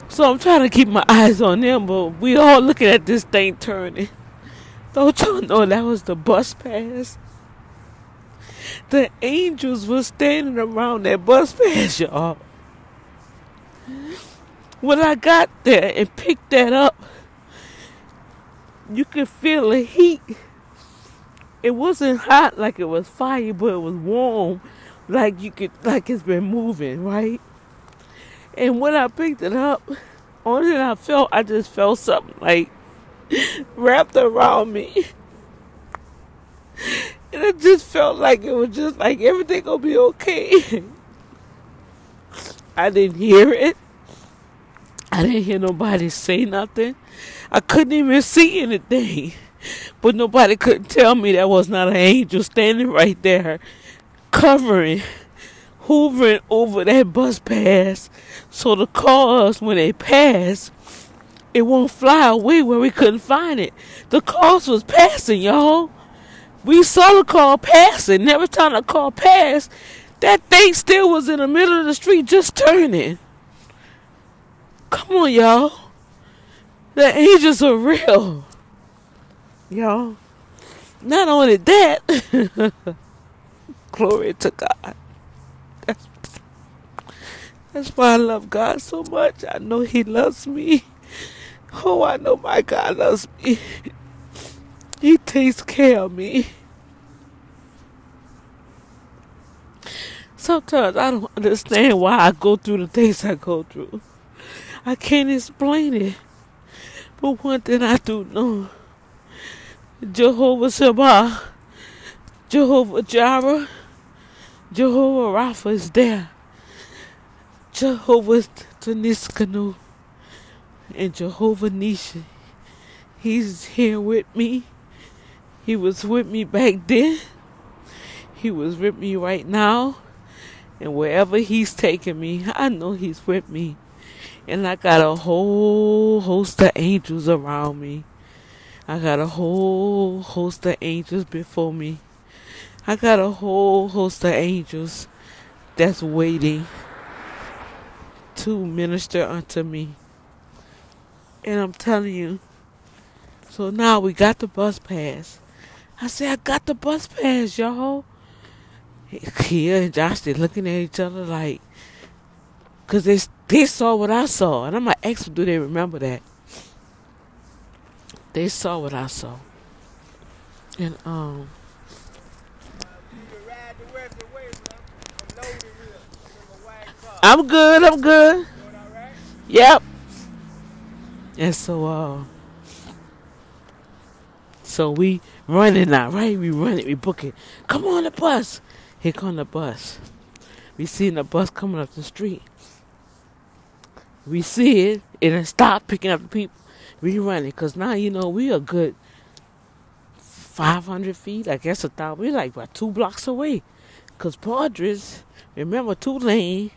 So I'm trying to keep my eyes on them, but we all looking at this thing turning. Don't y'all know that was the bus pass? The angels were standing around that bus pass, y'all. When I got there and picked that up, you could feel the heat it wasn't hot like it was fire, but it was warm, like you could like it's been moving, right? And when I picked it up, only thing I felt, I just felt something like wrapped around me. And it just felt like it was just like everything gonna be okay. I didn't hear it. I didn't hear nobody say nothing. I couldn't even see anything. But nobody could tell me that was not an angel standing right there, covering, hovering over that bus pass. So the cars, when they pass, it won't fly away where we couldn't find it. The cars was passing, y'all. We saw the car passing. Every time the car passed, that thing still was in the middle of the street just turning. Come on, y'all. The angels are real y'all. Not only that, glory to God. That's, that's why I love God so much. I know He loves me. Oh, I know my God loves me. He takes care of me. Sometimes I don't understand why I go through the things I go through. I can't explain it. But one thing I do know Jehovah Shammah, Jehovah Jireh, Jehovah Rapha is there. Jehovah Tsidkenu and Jehovah Nissi. He's here with me. He was with me back then. He was with me right now. And wherever he's taking me, I know he's with me. And I got a whole host of angels around me. I got a whole host of angels before me. I got a whole host of angels that's waiting to minister unto me. And I'm telling you, so now we got the bus pass. I said, I got the bus pass, y'all. Kia and Josh, they looking at each other like, because they, they saw what I saw. And I'm like, X, do they remember that? They saw what I saw. And, um, I'm good, I'm good. Yep. And so, uh, so we running now, right? We running, we booking. Come on the bus. Here come the bus. We seen the bus coming up the street. We see it and it stop picking up the people. We running because now you know we a good 500 feet, I guess a thousand. We like about two blocks away. Cause Poydras, remember Tulane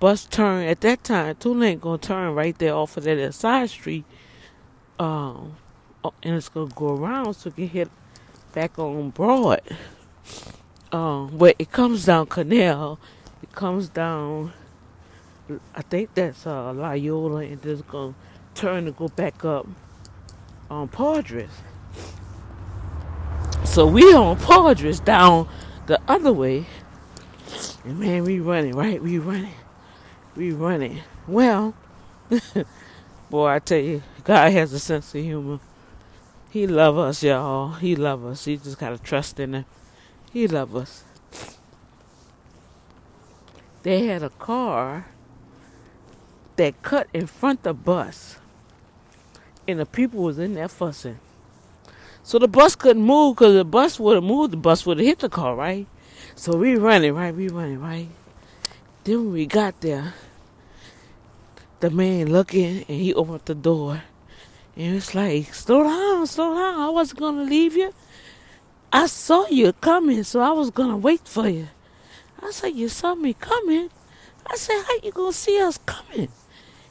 bus turn at that time. Tulane gonna turn right there off of that side street, um, oh, and it's gonna go around so it can hit back on Broad. Um, but it comes down Canal. It comes down. I think that's uh, Loyola, and it's gonna turn and go back up on Poydras. So we on Poydras down the other way. And man, we running, right? We running. We running. Well, boy, I tell you, God has a sense of humor. He love us, y'all. He love us. He just gotta trust in him. He love us. They had a car that cut in front of the bus. And the people was in there fussing. So the bus couldn't move because the bus would have moved, the bus would have hit the car, right? So we running, right? We running, right? Then when we got there, the man looking and he opened the door. And it's like, slow down, slow down. I wasn't gonna leave you. I saw you coming, so I was gonna wait for you. I said, You saw me coming? I said, How you gonna see us coming?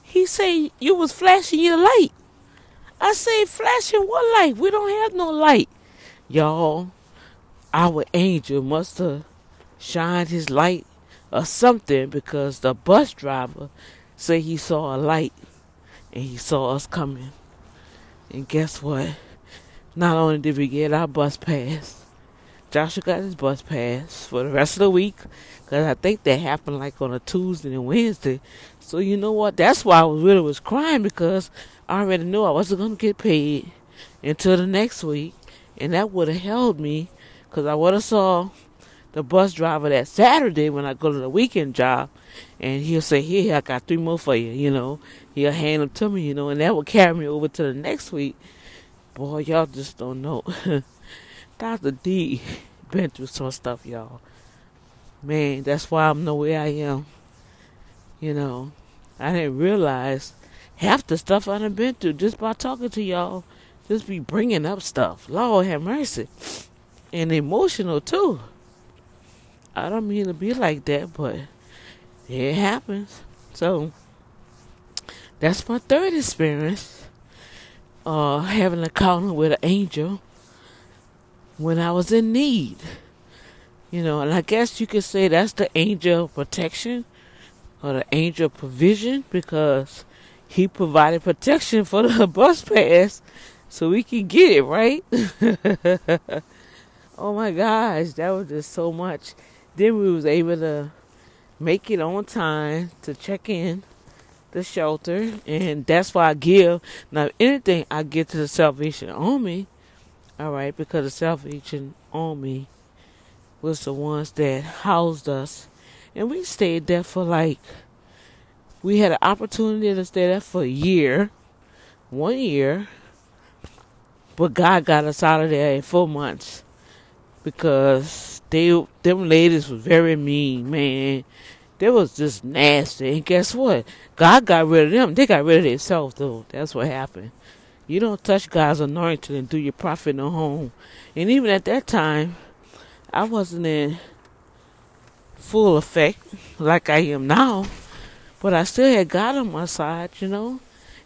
He said, You was flashing your light. I say, flashing what light? We don't have no light. Y'all, our angel must have shined his light or something because the bus driver said he saw a light and he saw us coming. And guess what? Not only did we get our bus pass, Joshua got his bus pass for the rest of the week because I think that happened like on a Tuesday and Wednesday. So you know what? That's why I was really was crying because I already knew I wasn't gonna get paid until the next week, and that would have held me because I would have saw the bus driver that Saturday when I go to the weekend job, and he'll say, "Here, I got three more for you." You know, he'll hand them to me. You know, and that will carry me over to the next week. Boy, y'all just don't know. Dr. D been through some stuff, y'all. Man, that's why I'm the way I am. You know, I didn't realize half the stuff I done been through just by talking to y'all. Just be bringing up stuff. Lord have mercy. And emotional too. I don't mean to be like that, but it happens. So that's my third experience. Uh, having an encounter with an angel when I was in need. You know, and I guess you could say that's the angel protection or the angel provision because he provided protection for the bus pass so we can get it, right? oh my gosh, that was just so much. Then we was able to make it on time to check in the shelter. And that's why I give. Now anything I give to the Salvation Army, all right, because the Salvation Army was the ones that housed us. And we stayed there for like we had an opportunity to stay there for a year, one year, but God got us out of there in four months because they them ladies was very mean, man. They was just nasty. And guess what? God got rid of them. They got rid of themselves though. That's what happened. You don't touch God's anointing and do your prophet no home. And even at that time, I wasn't in full effect like I am now. But I still had God on my side, you know,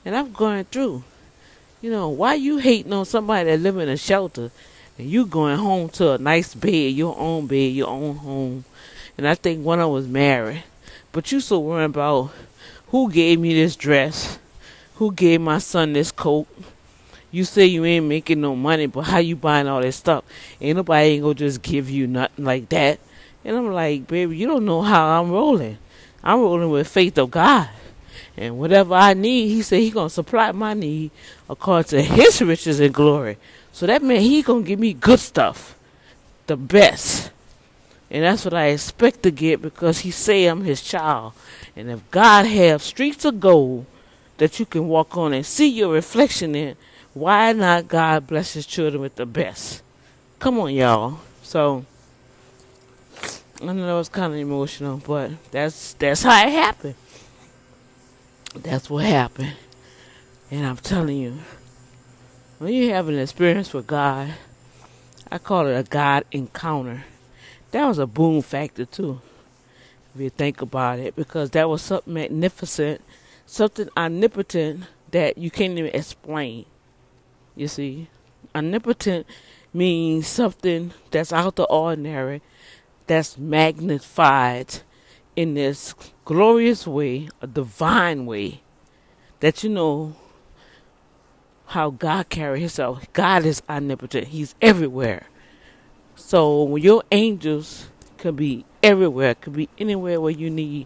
and I'm going through. You know, why you hating on somebody that live in a shelter and you going home to a nice bed, your own bed, your own home, and I think one of them was married. But you so worried about who gave me this dress, who gave my son this coat. You say you ain't making no money, but how you buying all this stuff? Ain't nobody ain't gonna just give you nothing like that. And I'm like, baby, you don't know how I'm rolling. I'm rolling with faith of God. And whatever I need, he said he gonna supply my need according to his riches and glory. So that meant he gonna give me good stuff. The best. And that's what I expect to get because he say I'm his child. And if God have streets of gold that you can walk on and see your reflection in, why not God bless his children with the best? Come on, y'all. So I know it's kind of emotional, but that's that's how it happened. That's what happened. And I'm telling you, when you have an experience with God, I call it a God encounter. That was a boom factor too, if you think about it, because that was something magnificent, something omnipotent that you can't even explain. You see, omnipotent means something that's out the ordinary, that's magnified in this glorious way, a divine way, that you know how God carries himself. God is omnipotent. He's everywhere. So your angels could be everywhere, could be anywhere where you need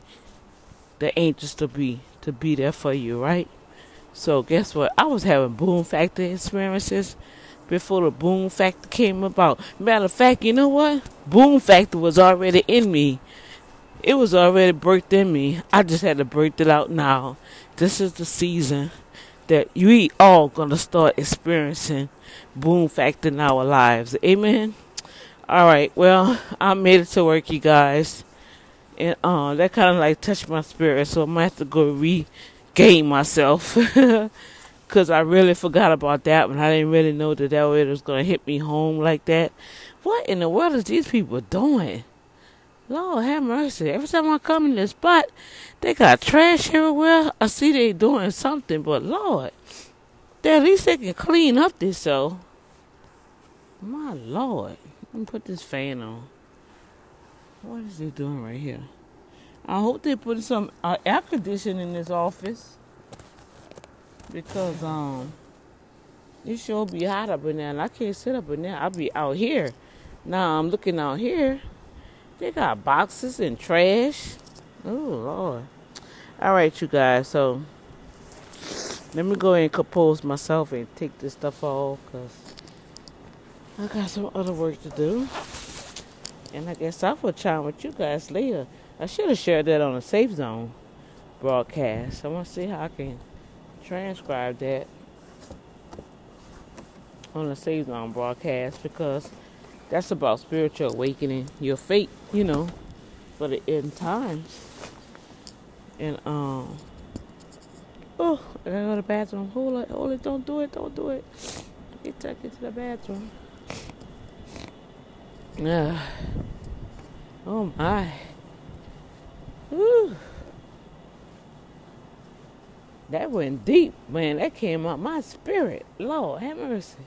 the angels to be, to be there for you, right? So guess what? I was having boom factor experiences before the boom factor came about. Matter of fact, you know what? Boom factor was already in me. It was already birthed in me. I just had to birth it out now. This is the season that we all gonna start experiencing boom factor in our lives. Amen. All right. Well, I made it to work, you guys, and uh, that kind of like touched my spirit. So I might have to go regain myself. Cause I really forgot about that one. I didn't really know that that was gonna hit me home like that. What in the world is these people doing? Lord have mercy. Every time I come in this spot, they got trash everywhere. I see they doing something, but Lord, they at least they can clean up this so. My Lord. Let me put this fan on. What is they doing right here? I hope they put some uh, air conditioning in this office because um it sure be hot up in there and I can't sit up in there. I'll be out here. Now I'm looking out here. They got boxes and trash. Oh Lord. Alright you guys, so let me go and compose myself and take this stuff off because I got some other work to do. And I guess I will chat with you guys later. I should have shared that on a safe zone broadcast. I want to see how I can transcribe that on a Safe Zone broadcast because that's about spiritual awakening, your fate, you know, for the end times. And um oh, I gotta go to the bathroom. Hold it, hold it, don't do it, don't do it. Get tucked into the bathroom. Yeah. Oh my. Woo. That went deep, man. That came out my spirit. Lord, have mercy.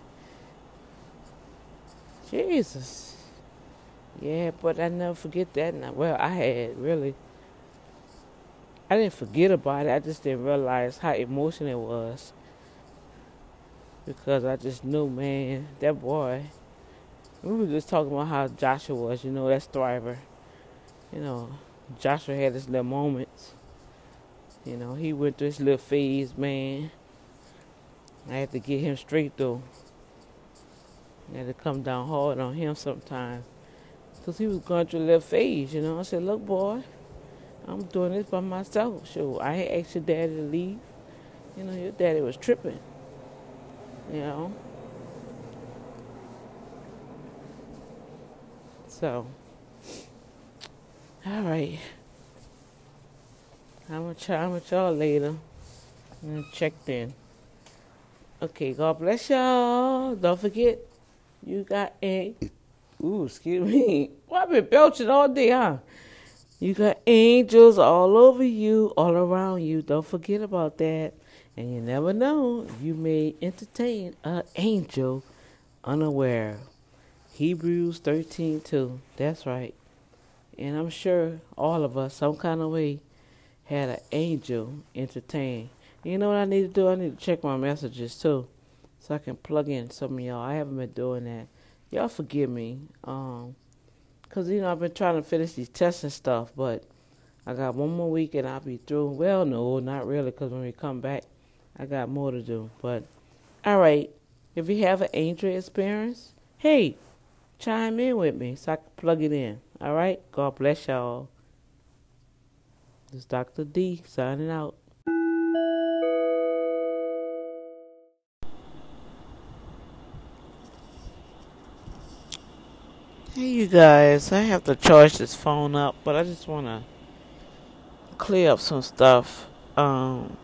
Jesus. Yeah, but I never forget that. Well, I had really. I didn't forget about it. I just didn't realize how emotional it was. Because I just knew, man, that boy. We were just talking about how Joshua was, you know, that striver. You know, Joshua had his little moments you know, he went through his little phase, man. I had to get him straight though. I had to come down hard on him sometimes. Because he was going through a little phase, you know. I said, look, boy, I'm doing this by myself. Sure, I asked your daddy to leave. You know, your daddy was tripping. You know. So, all right. I'm gonna chat with y'all later. And checked in. Okay, God bless y'all. Don't forget, you got a. Ooh, excuse me. Well, I've been belching all day, huh? You got angels all over you, all around you. Don't forget about that. And you never know, you may entertain an angel unaware. Hebrews 13 2. That's right. And I'm sure all of us, some kind of way, had an angel entertain. You know what I need to do? I need to check my messages too, so I can plug in some of y'all. I haven't been doing that. Y'all forgive me, um, cause you know I've been trying to finish these tests and stuff, but I got one more week and I'll be through. Well, no, not really, cause when we come back, I got more to do. But all right, if you have an angel experience, hey, chime in with me so I can plug it in. All right, God bless y'all. This is Dr. D signing out. Hey, you guys, I have to charge this phone up, but I just want to clear up some stuff. Um,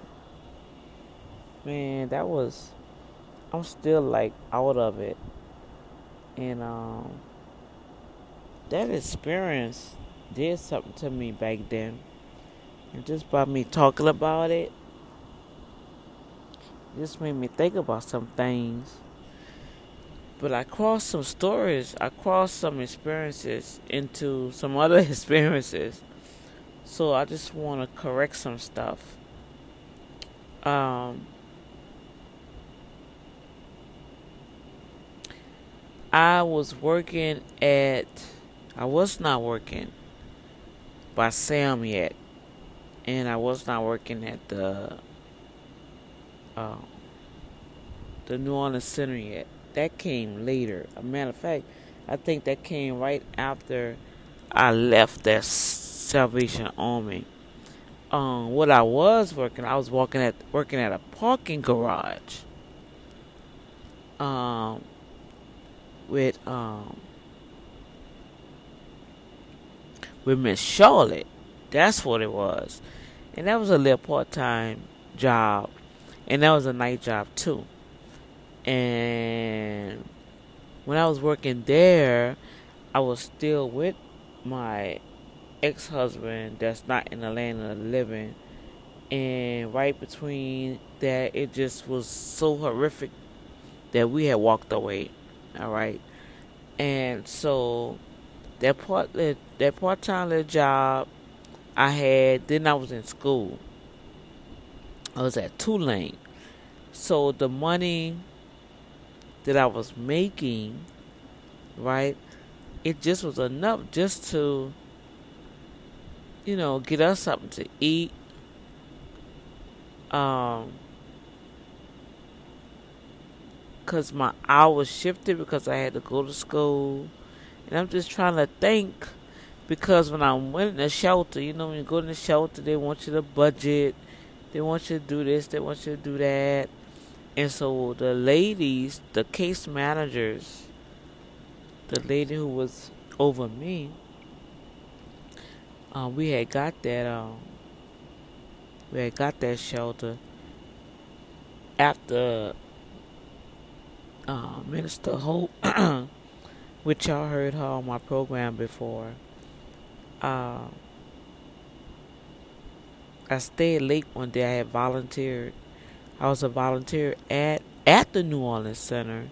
man, that was, I'm still like out of it. And, um, that experience did something to me back then. And just by me talking about it, just made me think about some things but I crossed some stories, I crossed some experiences into some other experiences. So I just want to correct some stuff. Um, I was working at, I was not working by Sam yet, and I was not working at the, uh, the New Orleans Center yet that came later. A matter of fact, I think that came right after I left that Salvation Army. Um, what I was working, I was working at working at a parking garage. Um, with um, with Miss Charlotte. That's what it was, and that was a little part time job, and that was a night job too. And when I was working there, I was still with my ex husband that's not in the land of the living. And right between that, it just was so horrific that we had walked away. All right. And so that part that part time little job I had, then I was in school. I was at Tulane. So the money that I was making, right? It just was enough just to, you know, get us something to eat. Um, because my hours shifted because I had to go to school. And I'm just trying to think because when I went in the shelter, you know, when you go in the shelter, they want you to budget, they want you to do this, they want you to do that. And so the ladies, the case managers, the lady who was over me, uh, we had got that um, we had got that shelter after uh, Minister Hope, which y'all heard her on my program before. Uh, I stayed late one day. I had volunteered I was a volunteer at at the New Orleans Center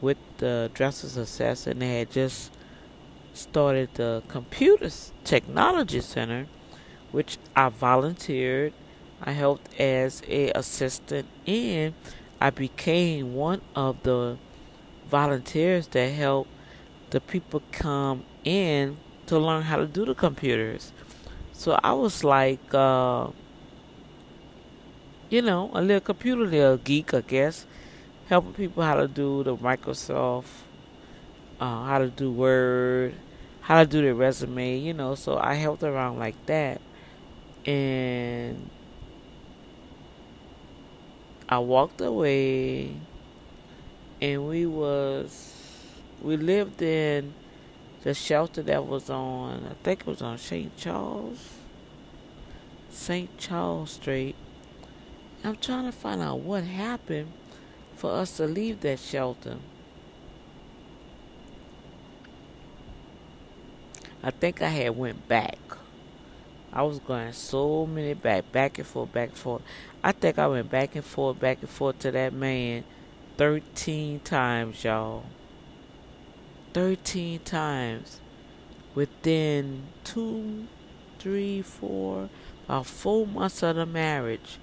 with the Dress for Success, and they had just started the Computer Technology Center, which I volunteered. I helped as a assistant, and I became one of the volunteers that helped the people come in to learn how to do the computers. So I was like. Uh, you know, a little computer little geek, I guess, helping people how to do the Microsoft, uh, how to do Word, how to do their resume, you know. So I helped around like that, and I walked away, and we was we lived in the shelter that was on, I think it was on St. Charles, St. Charles Street I'm trying to find out what happened for us to leave that shelter. I think I had went back. I was going so many back, back and forth, back and forth. I think I went back and forth, back and forth to that man 13 times, y'all. 13 times. within two, three, four, about four months of the marriage.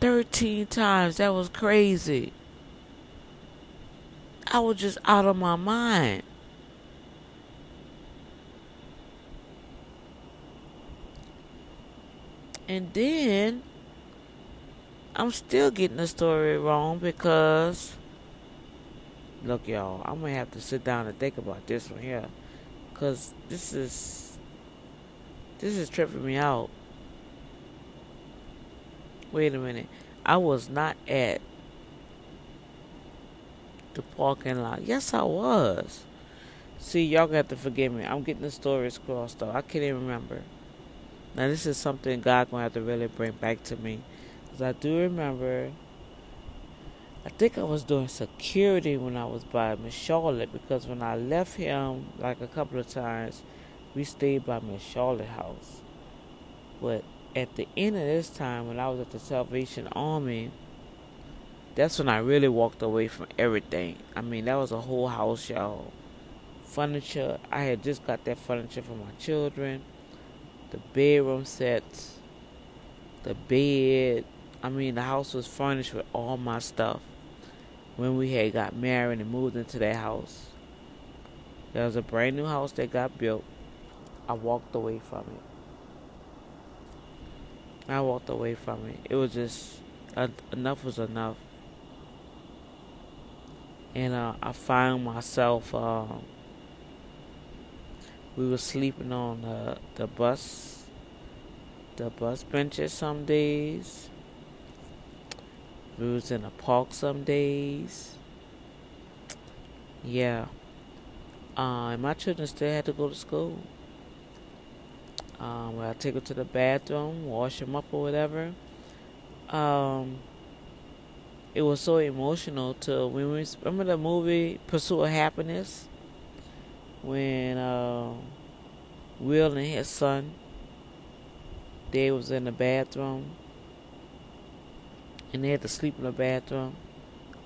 13 times. That was crazy. I was just out of my mind. And then I'm still getting the story wrong because look y'all, I'm gonna have to sit down and think about this one here. Cause this is this is tripping me out. Wait a minute. I was not at the parking lot. Yes, I was. See, y'all got to forgive me. I'm getting the stories crossed though. I can't even remember. Now, this is something God gonna have to really bring back to me, because I do remember. I think I was doing security when I was by Miss Charlotte, because when I left him, like a couple of times, we stayed by Miss Charlotte house. But at the end of this time, when I was at the Salvation Army, that's when I really walked away from everything. I mean, that was a whole house, y'all. Furniture. I had just got that furniture for my children. The bedroom sets. The bed. I mean, the house was furnished with all my stuff. When we had got married and moved into that house. There was a brand new house that got built. I walked away from it. I walked away from it. It was just uh, enough was enough, and uh, I found myself. Uh, we were sleeping on the the bus, the bus benches some days. We was in the park some days. Yeah. Uh, my children still had to go to school. Um, I take them to the bathroom, wash them up or whatever. Um, it was so emotional to when we remember the movie Pursuit of Happiness when uh, Will and his son they was in the bathroom and they had to sleep in the bathroom.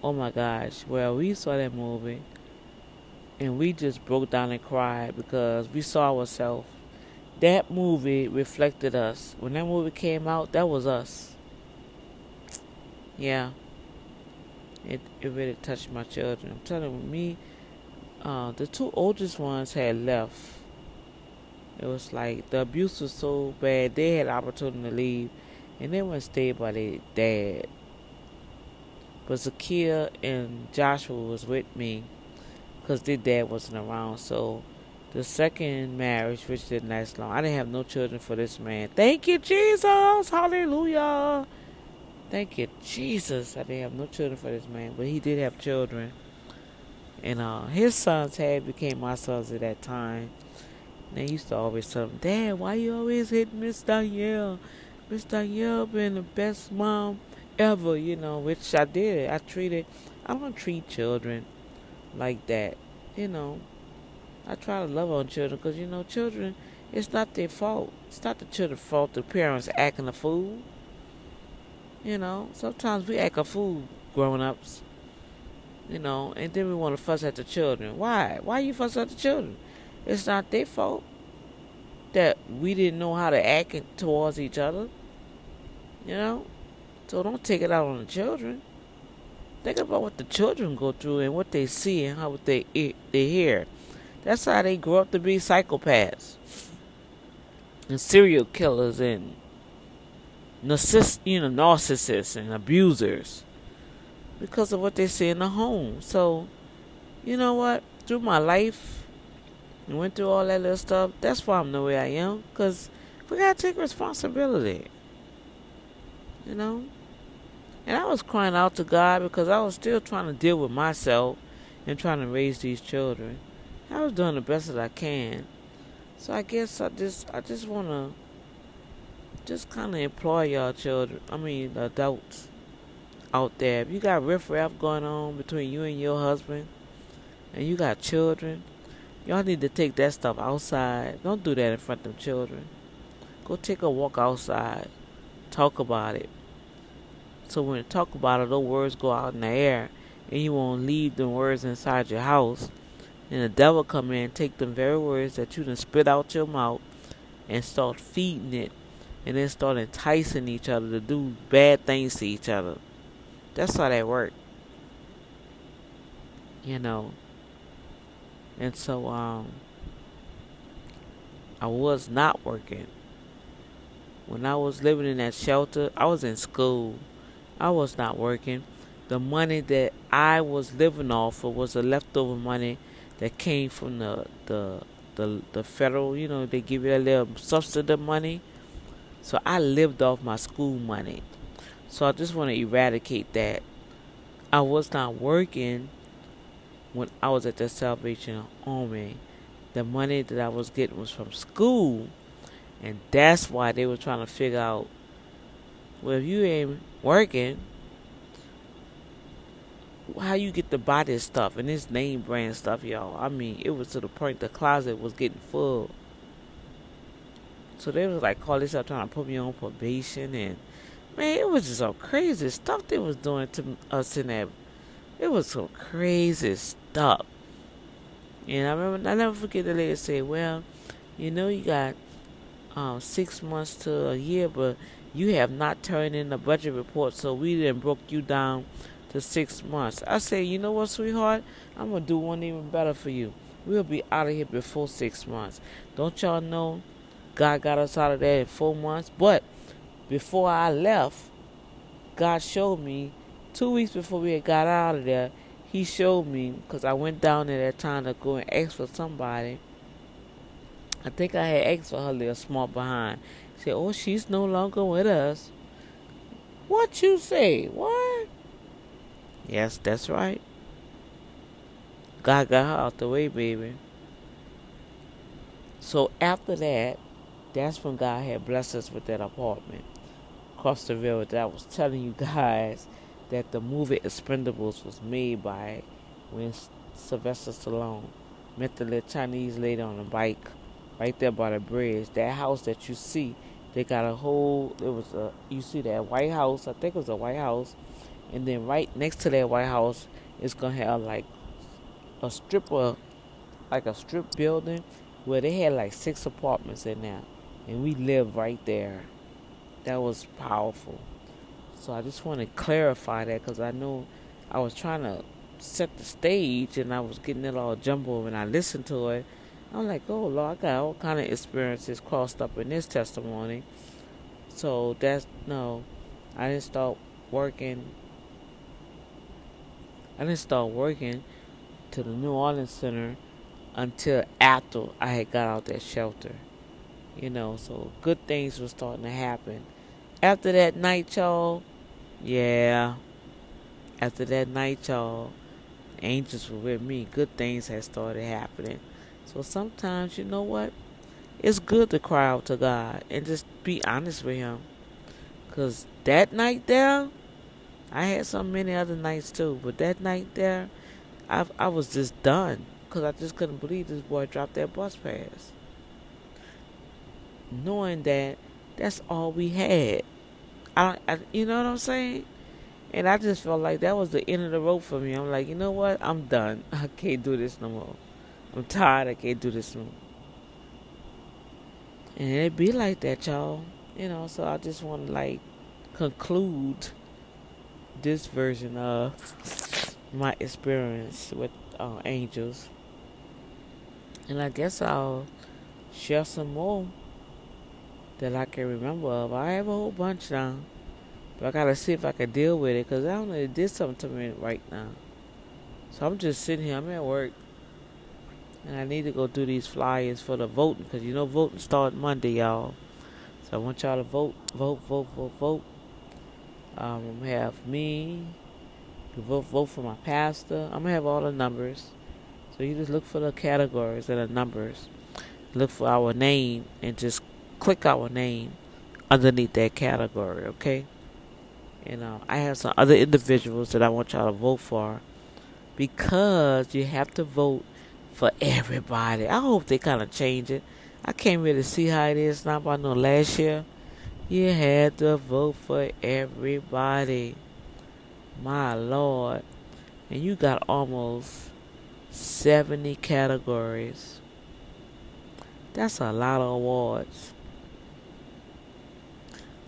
Oh my gosh! Well, we saw that movie and we just broke down and cried because we saw ourselves that movie reflected us. When that movie came out, that was us. Yeah. It it really touched my children. I'm telling you, me, uh, the two oldest ones had left. It was like the abuse was so bad they had opportunity to leave, and they went stay by their dad. But Zakia and Joshua was with me, cause their dad wasn't around. So the second marriage, which didn't last long. I didn't have no children for this man. Thank you, Jesus. Hallelujah. Thank you, Jesus. I didn't have no children for this man, but he did have children. And uh, his sons had became my sons at that time. And they used to always tell him, Dad, why you always hit Miss Danielle? Miss Danielle been the best mom ever, you know, which I did. I treated, I don't treat children like that, you know. I try to love on children because, you know, children, it's not their fault. It's not the children's fault the parents acting a fool. You know, sometimes we act a fool growing ups. You know, and then we want to fuss at the children. Why? Why you fuss at the children? It's not their fault that we didn't know how to act towards each other. You know? So don't take it out on the children. Think about what the children go through and what they see and how they they hear. That's how they grow up to be psychopaths and serial killers and narciss- you know, narcissists and abusers because of what they see in the home. So, you know what? Through my life, and went through all that little stuff. That's why I'm the way I am. Cause we gotta take responsibility. You know. And I was crying out to God because I was still trying to deal with myself and trying to raise these children. I was doing the best that I can. So I guess I just I just wanna just kinda employ y'all children I mean adults out there. If you got riffraff going on between you and your husband and you got children, y'all need to take that stuff outside. Don't do that in front of them children. Go take a walk outside. Talk about it. So when you talk about it, those words go out in the air and you won't leave the words inside your house And the devil come in and take them very words that you done spit out your mouth and start feeding it and then start enticing each other to do bad things to each other. That's how that works. You know. And so um I was not working. When I was living in that shelter, I was in school. I was not working. The money that I was living off of was the leftover money that came from the the the, the federal, you know, they give you a little subsidy money. So I lived off my school money. So I just want to eradicate that. I was not working when I was at the Salvation Army. The money that I was getting was from school. And that's why they were trying to figure out well, if you ain't working, how you get to buy this stuff and this name brand stuff, y'all. I mean, it was to the point the closet was getting full. So they was like call this up trying to put me on probation and man, it was just some crazy stuff they was doing to us in that. It was some crazy stuff. And I remember I never forget the lady say, Well, you know you got um, six months to a year but you have not turned in the budget report so we didn't broke you down to six months. I say, you know what, sweetheart? I'm gonna do one even better for you. We'll be out of here before six months. Don't y'all know God got us out of there in four months? But before I left, God showed me two weeks before we had got out of there. He showed me because I went down there that time to go and ask for somebody. I think I had asked for her little small behind. She said, "Oh, she's no longer with us." What you say? What? Yes, that's right. God got her out the way, baby. So after that, that's when God had blessed us with that apartment across the river that I was telling you guys that the movie Expendables was made by when Sylvester Stallone met the little Chinese lady on a bike right there by the bridge. That house that you see, they got a whole. It was a. You see that White House? I think it was a White House and then right next to that White House is gonna have like a strip of like a strip building where they had like six apartments in there, and we lived right there. That was powerful. So I just want to clarify that because I know I was trying to set the stage and I was getting it all jumbled when I listened to it. I'm like, oh Lord, I got all kind of experiences crossed up in this testimony. So that's no, I didn't start working I didn't start working to the New Orleans Center until after I had got out that shelter. You know, so good things were starting to happen. After that night, y'all, yeah. After that night, y'all, angels were with me. Good things had started happening. So sometimes, you know what? It's good to cry out to God and just be honest with Him. Because that night there, I had so many other nights too, but that night there, I I was just done because I just couldn't believe this boy dropped that bus pass. Knowing that that's all we had, I, I you know what I'm saying, and I just felt like that was the end of the road for me. I'm like, you know what, I'm done. I can't do this no more. I'm tired. I can't do this no more. And it be like that, y'all. You know, so I just want to like conclude this version of my experience with uh, angels. And I guess I'll share some more that I can remember of. I have a whole bunch now. But I gotta see if I can deal with it because I don't know, it did something to me right now. So I'm just sitting here, I'm at work. And I need to go do these flyers for the voting because you know voting starts Monday, y'all. So I want y'all to vote, vote, vote, vote, vote. Um, I'm have me. You vote vote for my pastor. I'm gonna have all the numbers. So you just look for the categories and the numbers. Look for our name and just click our name underneath that category, okay? And uh, I have some other individuals that I want y'all to vote for because you have to vote for everybody. I hope they kind of change it. I can't really see how it is now, but I know last year you had to vote for everybody. My Lord. And you got almost 70 categories. That's a lot of awards.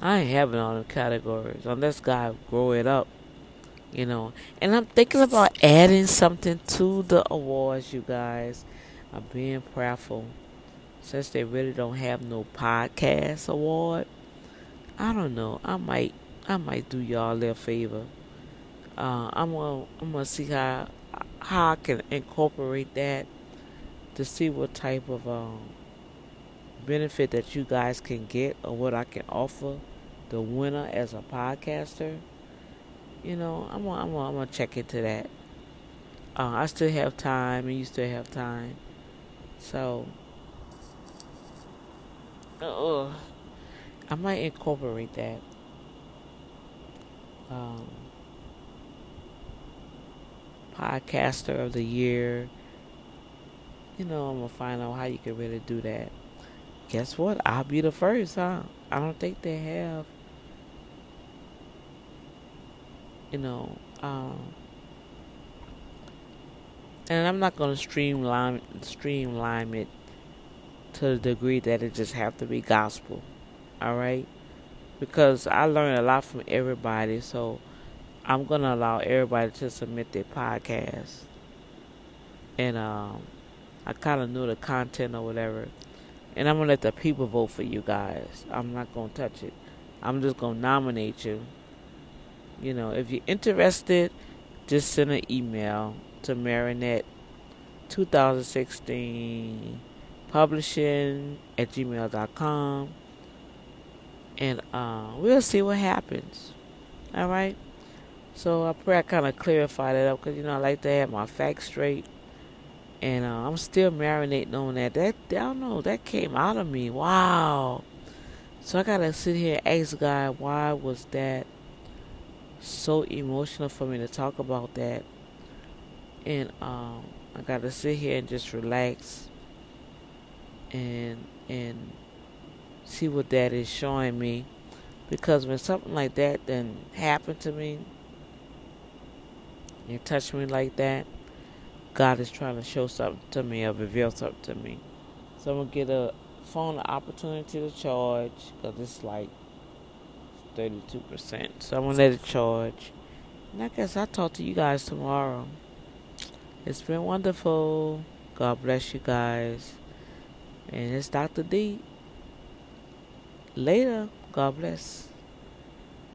I ain't having all the categories unless God grow it up, you know. And I'm thinking about adding something to the awards, you guys. I'm being prayerful since they really don't have no podcast award. I don't know. I might I might do y'all a favor. Uh, I'm gonna I'm gonna see how how I can incorporate that to see what type of um, benefit that you guys can get or what I can offer the winner as a podcaster. You know, I'm gonna, I'm gonna, I'm gonna check into that. Uh, I still have time, and you still have time, so uh, I might incorporate that. Um, podcaster of the year. You know, I'm gonna find out how you can really do that. Guess what? I'll be the first, huh? I don't think they have. You know, um, and I'm not gonna streamline streamline it to the degree that it just have to be gospel. All right, because I learned a lot from everybody, so I'm gonna allow everybody to submit their podcast, and um, I kind of knew the content or whatever, and I'm gonna let the people vote for you guys. I'm not gonna touch it. I'm just gonna nominate you. You know, if you're interested, just send an email to Marinette 2016 publishing at gmail.com and uh, we'll see what happens. All right. So I pray I kind of clarify that up because you know I like to have my facts straight, and uh, I'm still marinating on that. That I don't know that came out of me. Wow. So I gotta sit here and ask God why was that so emotional for me to talk about that, and um, I gotta sit here and just relax and and see what that is showing me because when something like that then happened to me you touch me like that, God is trying to show something to me or reveal something to me. So I'm to get a phone opportunity to charge because it's like 32%. So I'm to let it charge. And I guess I'll talk to you guys tomorrow. It's been wonderful. God bless you guys. And it's Dr. D. Later. God bless.